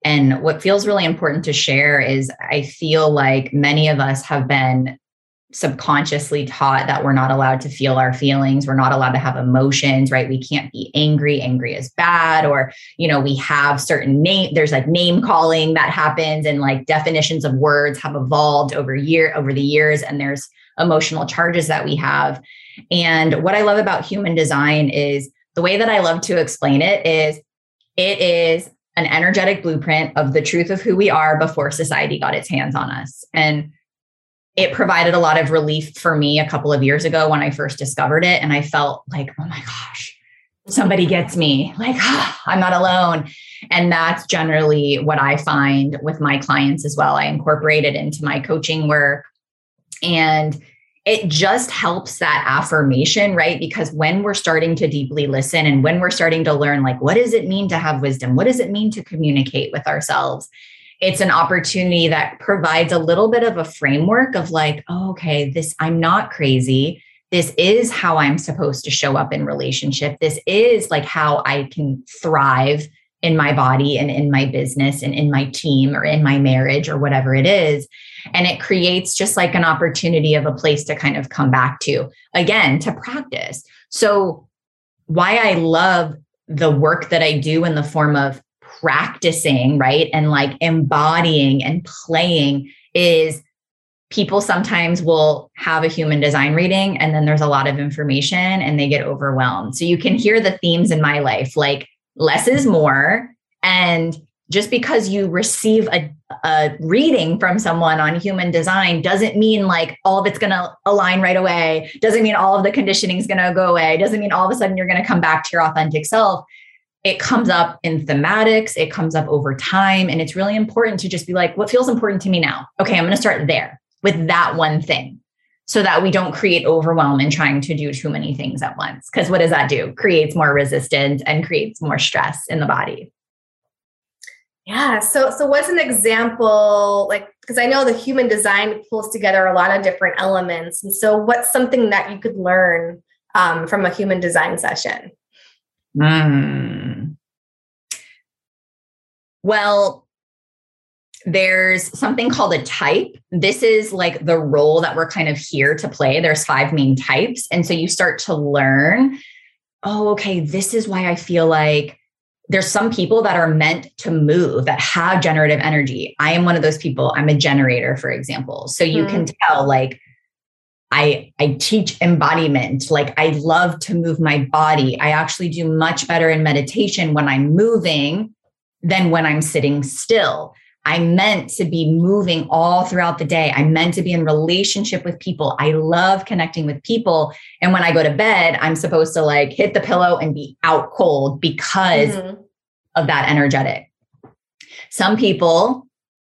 and what feels really important to share is I feel like many of us have been subconsciously taught that we're not allowed to feel our feelings we're not allowed to have emotions right? We can't be angry angry is bad or you know we have certain name there's like name calling that happens and like definitions of words have evolved over year over the years and there's emotional charges that we have. And what i love about human design is the way that i love to explain it is it is an energetic blueprint of the truth of who we are before society got its hands on us. And it provided a lot of relief for me a couple of years ago when I first discovered it. And I felt like, oh my gosh, somebody gets me. Like, I'm not alone. And that's generally what I find with my clients as well. I incorporate it into my coaching work. And it just helps that affirmation, right? Because when we're starting to deeply listen and when we're starting to learn, like, what does it mean to have wisdom? What does it mean to communicate with ourselves? It's an opportunity that provides a little bit of a framework of like, oh, okay, this, I'm not crazy. This is how I'm supposed to show up in relationship. This is like how I can thrive in my body and in my business and in my team or in my marriage or whatever it is. And it creates just like an opportunity of a place to kind of come back to again to practice. So, why I love the work that I do in the form of practicing, right? And like embodying and playing is people sometimes will have a human design reading and then there's a lot of information and they get overwhelmed. So you can hear the themes in my life like less is more. And just because you receive a, a reading from someone on human design doesn't mean like all of it's going to align right away, doesn't mean all of the conditioning is going to go away, doesn't mean all of a sudden you're going to come back to your authentic self it comes up in thematics, it comes up over time. And it's really important to just be like, what feels important to me now? Okay, I'm going to start there with that one thing so that we don't create overwhelm in trying to do too many things at once. Because what does that do? Creates more resistance and creates more stress in the body. Yeah. So, so what's an example like? Because I know the human design pulls together a lot of different elements, and so what's something that you could learn um, from a human design session? Mm. Well, there's something called a type. This is like the role that we're kind of here to play. There's five main types. And so you start to learn, oh, okay, this is why I feel like there's some people that are meant to move that have generative energy. I am one of those people. I'm a generator, for example. So you mm can tell, like, I I teach embodiment. Like I love to move my body. I actually do much better in meditation when I'm moving than when I'm sitting still. I'm meant to be moving all throughout the day. I'm meant to be in relationship with people. I love connecting with people. And when I go to bed, I'm supposed to like hit the pillow and be out cold because mm-hmm. of that energetic. Some people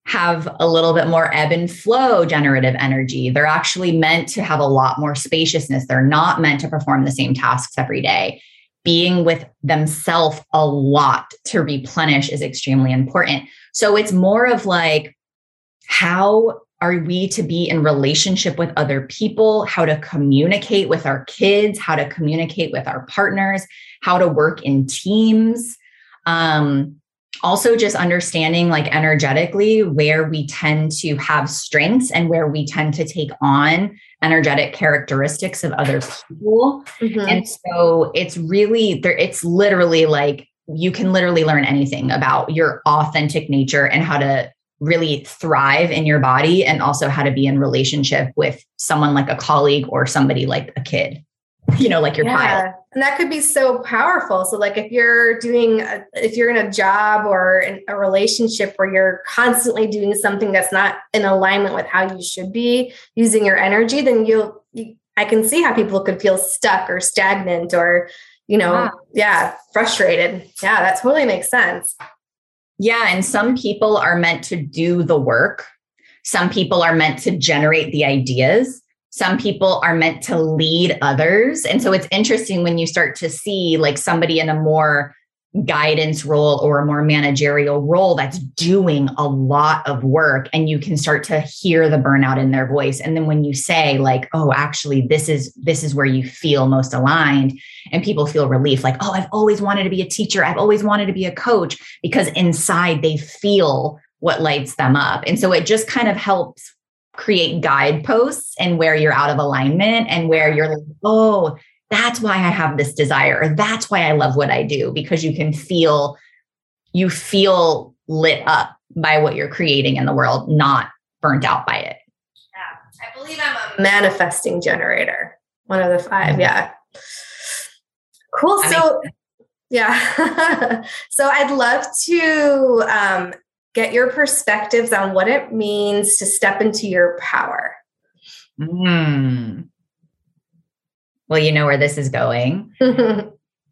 have a little bit more ebb and flow generative energy. They're actually meant to have a lot more spaciousness. They're not meant to perform the same tasks every day. Being with themselves a lot to replenish is extremely important. So it's more of like, how are we to be in relationship with other people, how to communicate with our kids, how to communicate with our partners, how to work in teams. Um, also just understanding like energetically where we tend to have strengths and where we tend to take on energetic characteristics of other people mm-hmm. and so it's really there it's literally like you can literally learn anything about your authentic nature and how to really thrive in your body and also how to be in relationship with someone like a colleague or somebody like a kid you know like your yeah. child and that could be so powerful. So like if you're doing a, if you're in a job or in a relationship where you're constantly doing something that's not in alignment with how you should be using your energy then you'll you, i can see how people could feel stuck or stagnant or you know yeah frustrated. Yeah that totally makes sense. Yeah and some people are meant to do the work. Some people are meant to generate the ideas some people are meant to lead others. And so it's interesting when you start to see like somebody in a more guidance role or a more managerial role that's doing a lot of work and you can start to hear the burnout in their voice. And then when you say like oh actually this is this is where you feel most aligned and people feel relief like oh I've always wanted to be a teacher. I've always wanted to be a coach because inside they feel what lights them up. And so it just kind of helps create guideposts and where you're out of alignment and where you're like, oh, that's why I have this desire, or that's why I love what I do, because you can feel you feel lit up by what you're creating in the world, not burnt out by it. Yeah. I believe I'm a manifesting generator. One of the 5 mm-hmm. Yeah. Cool. so yeah. so I'd love to um, get your perspectives on what it means to step into your power. Mm. Well, you know where this is going.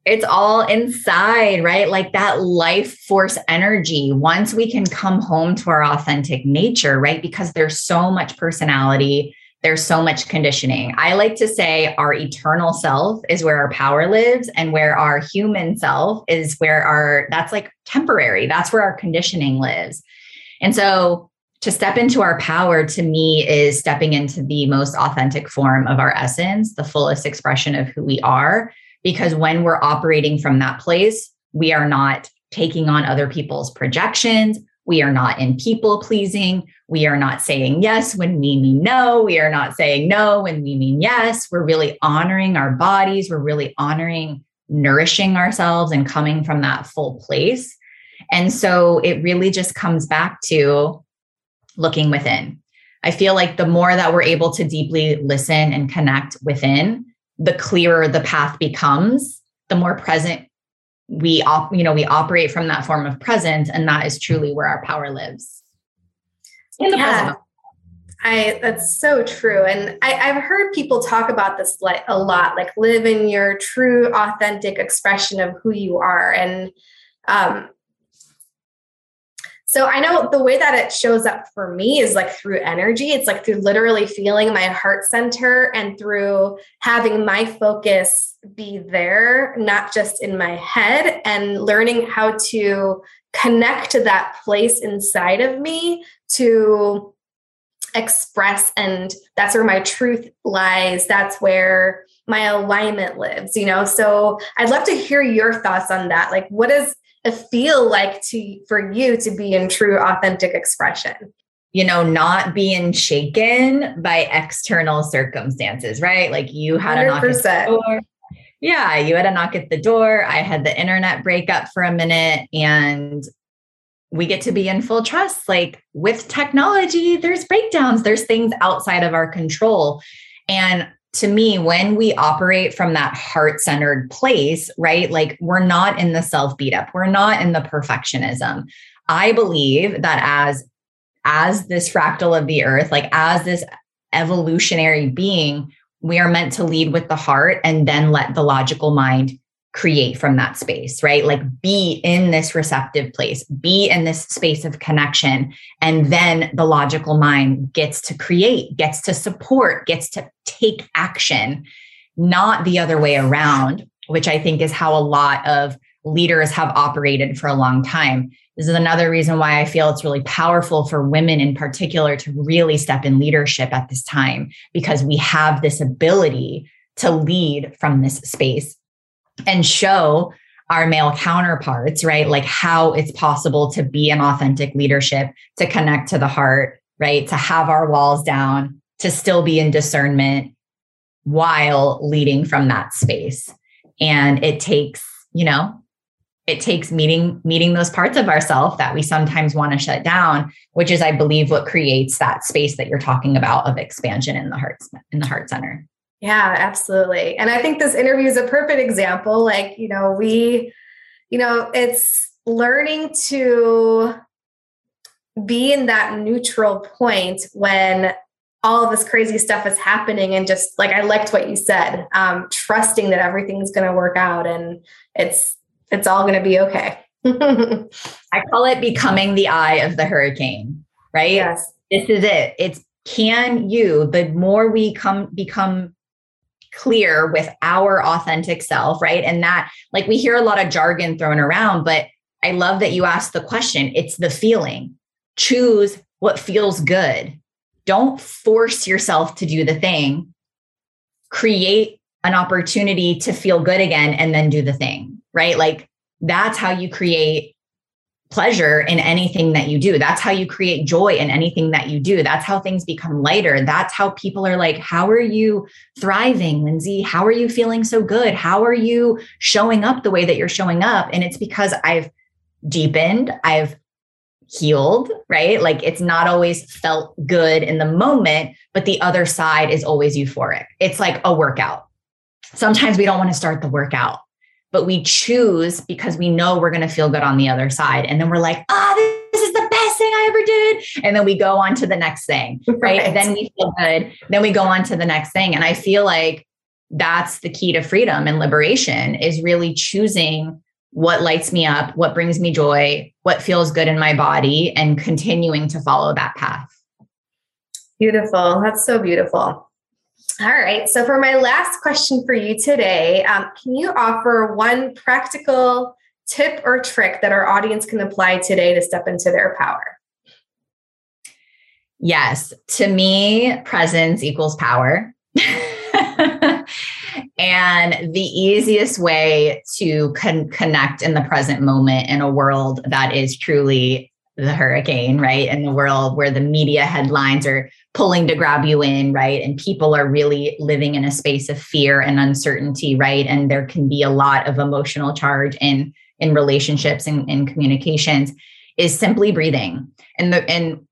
it's all inside, right? Like that life force energy. Once we can come home to our authentic nature, right? Because there's so much personality there's so much conditioning. I like to say our eternal self is where our power lives, and where our human self is where our that's like temporary. That's where our conditioning lives. And so to step into our power to me is stepping into the most authentic form of our essence, the fullest expression of who we are. Because when we're operating from that place, we are not taking on other people's projections. We are not in people pleasing. We are not saying yes when we mean no. We are not saying no when we mean yes. We're really honoring our bodies. We're really honoring nourishing ourselves and coming from that full place. And so it really just comes back to looking within. I feel like the more that we're able to deeply listen and connect within, the clearer the path becomes, the more present we op, you know we operate from that form of presence and that is truly where our power lives in the yeah. present I that's so true. And I, have heard people talk about this like a lot, like live in your true, authentic expression of who you are. And um, so I know the way that it shows up for me is like through energy. It's like through literally feeling my heart center and through having my focus be there, not just in my head, and learning how to connect to that place inside of me to express. And that's where my truth lies. That's where my alignment lives, you know? So I'd love to hear your thoughts on that. Like, what is feel like to for you to be in true authentic expression. You know not being shaken by external circumstances right? Like you had 100%. a knock at the door. Yeah you had a knock at the door. I had the internet break up for a minute and we get to be in full trust. Like with technology there's breakdowns. There's things outside of our control. And to me, when we operate from that heart centered place, right? Like we're not in the self beat up, we're not in the perfectionism. I believe that as as this fractal of the earth, like as this evolutionary being, we are meant to lead with the heart and then let the logical mind create from that space, right? Like be in this receptive place, be in this space of connection. And then the logical mind gets to create, gets to support, gets to take action, not the other way around, which I think is how a lot of leaders have operated for a long time. This is another reason why I feel it's really powerful for women in particular to really step in leadership at this time, because we have this ability to lead from this space and show our male counterparts, right? Like how it's possible to be an authentic leadership, to connect to the heart, right? To have our walls down, to still be in discernment while leading from that space. And it takes, you know, it takes meeting meeting those parts of ourselves that we sometimes want to shut down, which is I believe what creates that space that you're talking about of expansion in the heart in the heart center. Yeah, absolutely. And I think this interview is a perfect example. Like, you know, we, you know, it's learning to be in that neutral point when all of this crazy stuff is happening and just like i liked what you said um, trusting that everything's going to work out and it's it's all going to be okay i call it becoming the eye of the hurricane right yes this is it it's can you, the more we come become clear with our authentic self, right? And that, like, we hear a lot of jargon thrown around, but I love that you asked the question. It's the feeling. Choose what feels good. Don't force yourself to do the thing. Create an opportunity to feel good again and then do the thing, right? Like, that's how you create pleasure in anything that you do. That's how you create joy in anything that you do. That's how things become lighter. That's how people are like, How are you thriving, Lindsay? How are you feeling so good? How are you showing up the way that you're showing up? And it's because I've deepened, I've healed, right? Like it's not always felt good in the moment, but the other side is always euphoric. It's like a workout. Sometimes we don't want to start the workout but we choose because we know we're going to feel good on the other side. And then we're like, ah, oh, this is the best thing I ever did. And then we go on to the next thing, right? right? Then we feel good. Then we go on to the next thing. And I feel like that's the key to freedom and liberation is really choosing what lights me up, what brings me joy, what feels good in my body, and continuing to follow that path. Beautiful. That's so beautiful. All right. So, for my last question for you today, um, can you offer one practical tip or trick that our audience can apply today to step into their power? Yes. To me, presence equals power. and the easiest way to con- connect in the present moment in a world that is truly the hurricane, right? In the world where the media headlines are pulling to grab you in, right? And people are really living in a space of fear and uncertainty, right? And there can be a lot of emotional charge in in relationships and in communications is simply breathing. And the and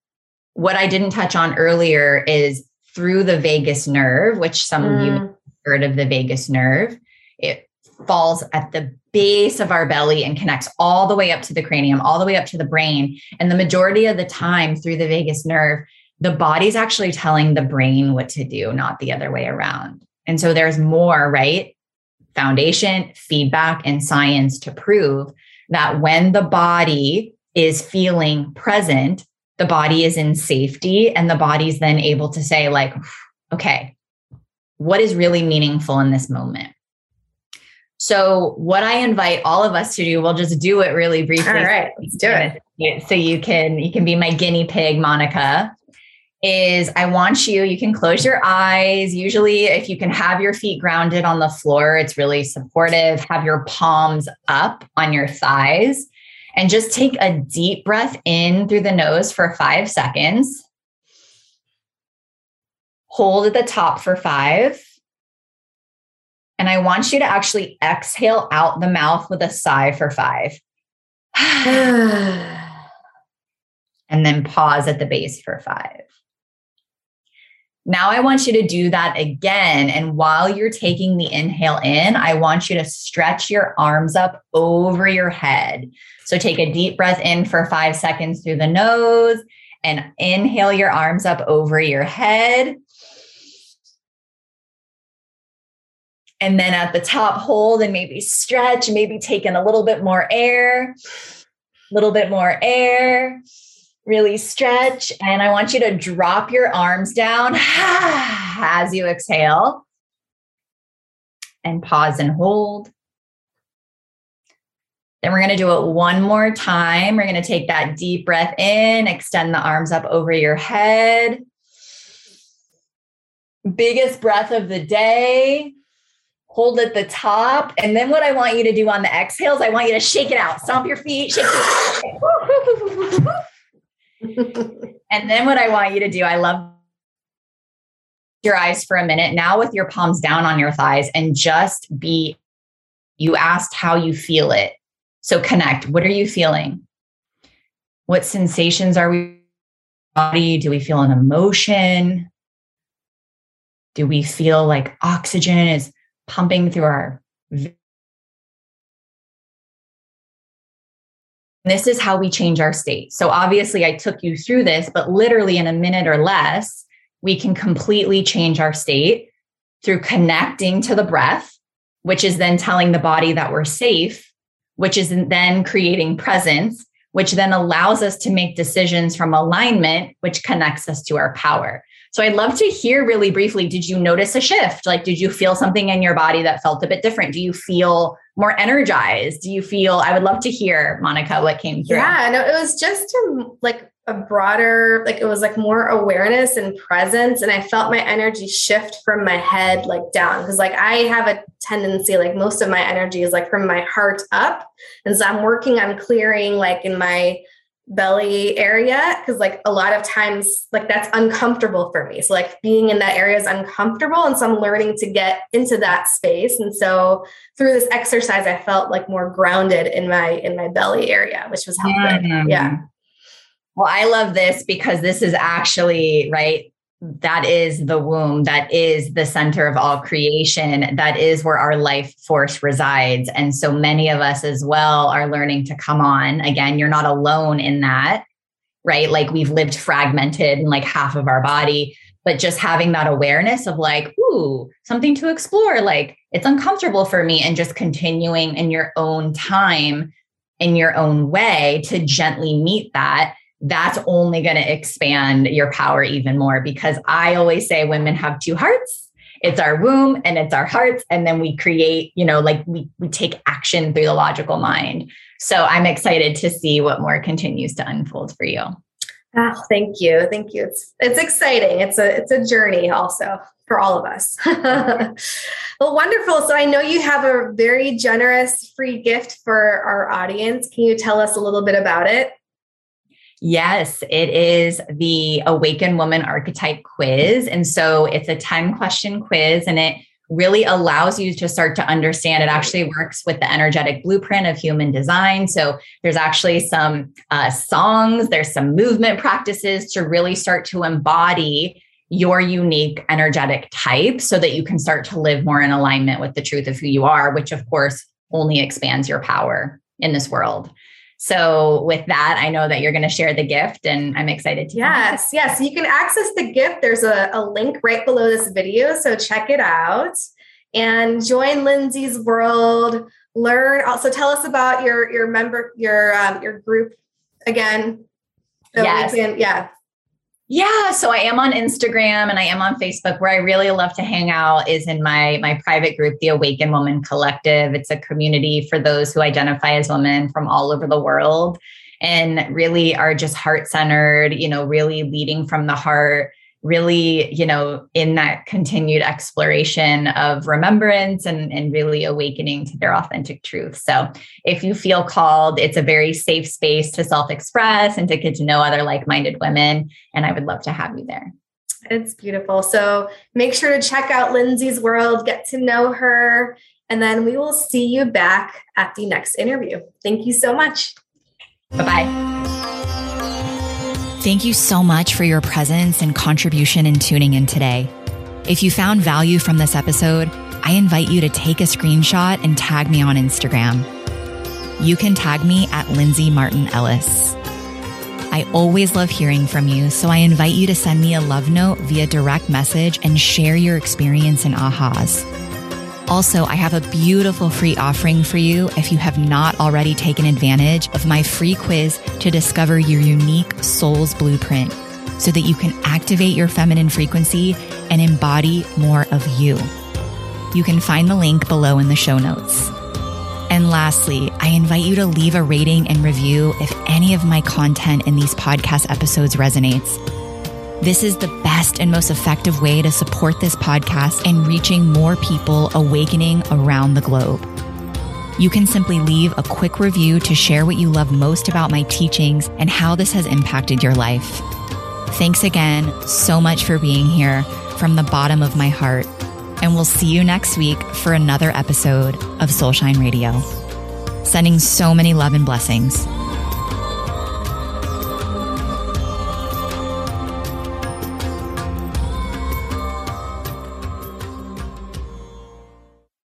what I didn't touch on earlier is through the vagus nerve, which some mm. of you mm. heard of the vagus nerve. It falls at the base of our belly and connects all the way up to the cranium, all the way up to the brain. And the majority of the time through the vagus nerve, the body's actually telling the brain what to do, not the other way around. And so there's more, right? Foundation, feedback, and science to prove that when the body is feeling present, the body is in safety and the body's then able to say, like, okay, what is really meaningful in this moment? So, what I invite all of us to do, we'll just do it really briefly. All right, let's do it. So you can you can be my guinea pig, Monica is I want you, you can close your eyes. Usually, if you can have your feet grounded on the floor, it's really supportive. Have your palms up on your thighs and just take a deep breath in through the nose for five seconds. Hold at the top for five. And I want you to actually exhale out the mouth with a sigh for five. and then pause at the base for five. Now I want you to do that again. And while you're taking the inhale in, I want you to stretch your arms up over your head. So take a deep breath in for five seconds through the nose and inhale your arms up over your head. And then at the top, hold and maybe stretch, maybe take in a little bit more air, a little bit more air really stretch. And I want you to drop your arms down as you exhale and pause and hold. Then we're going to do it one more time. We're going to take that deep breath in, extend the arms up over your head. Biggest breath of the day. Hold at the top. And then what I want you to do on the exhales, I want you to shake it out. Stomp your feet, shake and then what I want you to do, I love your eyes for a minute now with your palms down on your thighs and just be you asked how you feel it. So connect. What are you feeling? What sensations are we body? Do we feel an emotion? Do we feel like oxygen is pumping through our This is how we change our state. So, obviously, I took you through this, but literally in a minute or less, we can completely change our state through connecting to the breath, which is then telling the body that we're safe, which is then creating presence, which then allows us to make decisions from alignment, which connects us to our power. So I'd love to hear really briefly did you notice a shift? Like, did you feel something in your body that felt a bit different? Do you feel more energized? Do you feel, I would love to hear, Monica, what came through. Yeah, no, it was just a, like a broader, like it was like more awareness and presence. And I felt my energy shift from my head like down. Cause like I have a tendency, like most of my energy is like from my heart up. And so I'm working on clearing like in my belly area because like a lot of times like that's uncomfortable for me. So like being in that area is uncomfortable and so i'm learning to get into that space. And so through this exercise i felt like more grounded in my in my belly area which was helpful. Mm-hmm. yeah well i love this because this is actually right that is the womb. That is the center of all creation. That is where our life force resides. And so many of us as well are learning to come on. Again you're not alone in that right? Like we've lived fragmented in like half of our body but just having that awareness of like ooh something to explore like it's uncomfortable for me and just continuing in your own time in your own way to gently meet that that's only going to expand your power even more because I always say women have two hearts. It's our womb and it's our hearts. And then we create, you know, like we, we take action through the logical mind. So I'm excited to see what more continues to unfold for you. Oh, thank you. Thank you. It's it's exciting. It's a it's a journey also for all of us. well, wonderful. So I know you have a very generous free gift for our audience. Can you tell us a little bit about it? Yes, it is the Awaken Woman Archetype Quiz. And so it's a 10 question quiz and it really allows you to start to understand. It actually works with the energetic blueprint of human design. So there's actually some uh, songs there's some movement practices to really start to embody your unique energetic type so that you can start to live more in alignment with the truth of who you are which of course only expands your power in this world so with that, I know that you're going to share the gift and I'm excited to. Yes, yes. You can access the gift. There's a, a link right below this video. So check it out and join Lindsay's world. Learn also tell us about your your member your um, your group again. So yes. Can, yeah. Yeah, so I am on Instagram and I am on Facebook. Where I really love to hang out is in my my private group, the Awaken Woman Collective. It's a community for those who identify as women from all over the world and really are just heart centered, you know, really leading from the heart really, you know, in that continued exploration of remembrance and, and really awakening to their authentic truth. So if you feel called, it's a very safe space to self-express and to get to know other like-minded women. And I would love to have you there. It's beautiful. So make sure to check out Lindsay's world, get to know her, and then we will see you back at the next interview. Thank you so much. Bye bye. Thank you so much for your presence and contribution in tuning in today. If you found value from this episode, I invite you to take a screenshot and tag me on Instagram. You can tag me at Lindsay Marten Ellis. I always love hearing from you, so I invite you to send me a love note via direct message and share your experience and ahas. Also, I have a beautiful free offering for you if you have not already taken advantage of my free quiz to discover your unique soul's blueprint so that you can activate your feminine frequency and embody more of you. You can find the link below in the show notes. And lastly, I invite you to leave a rating and review if any of my content in these podcast episodes resonates. This is the best and most effective way to support this podcast and reaching more people awakening around the globe. You can simply leave a quick review to share what you love most about my teachings and how this has impacted your life. Thanks again so much for being here from the bottom of my heart. And we'll see you next week for another episode of Soulshine Radio. Sending so many love and blessings.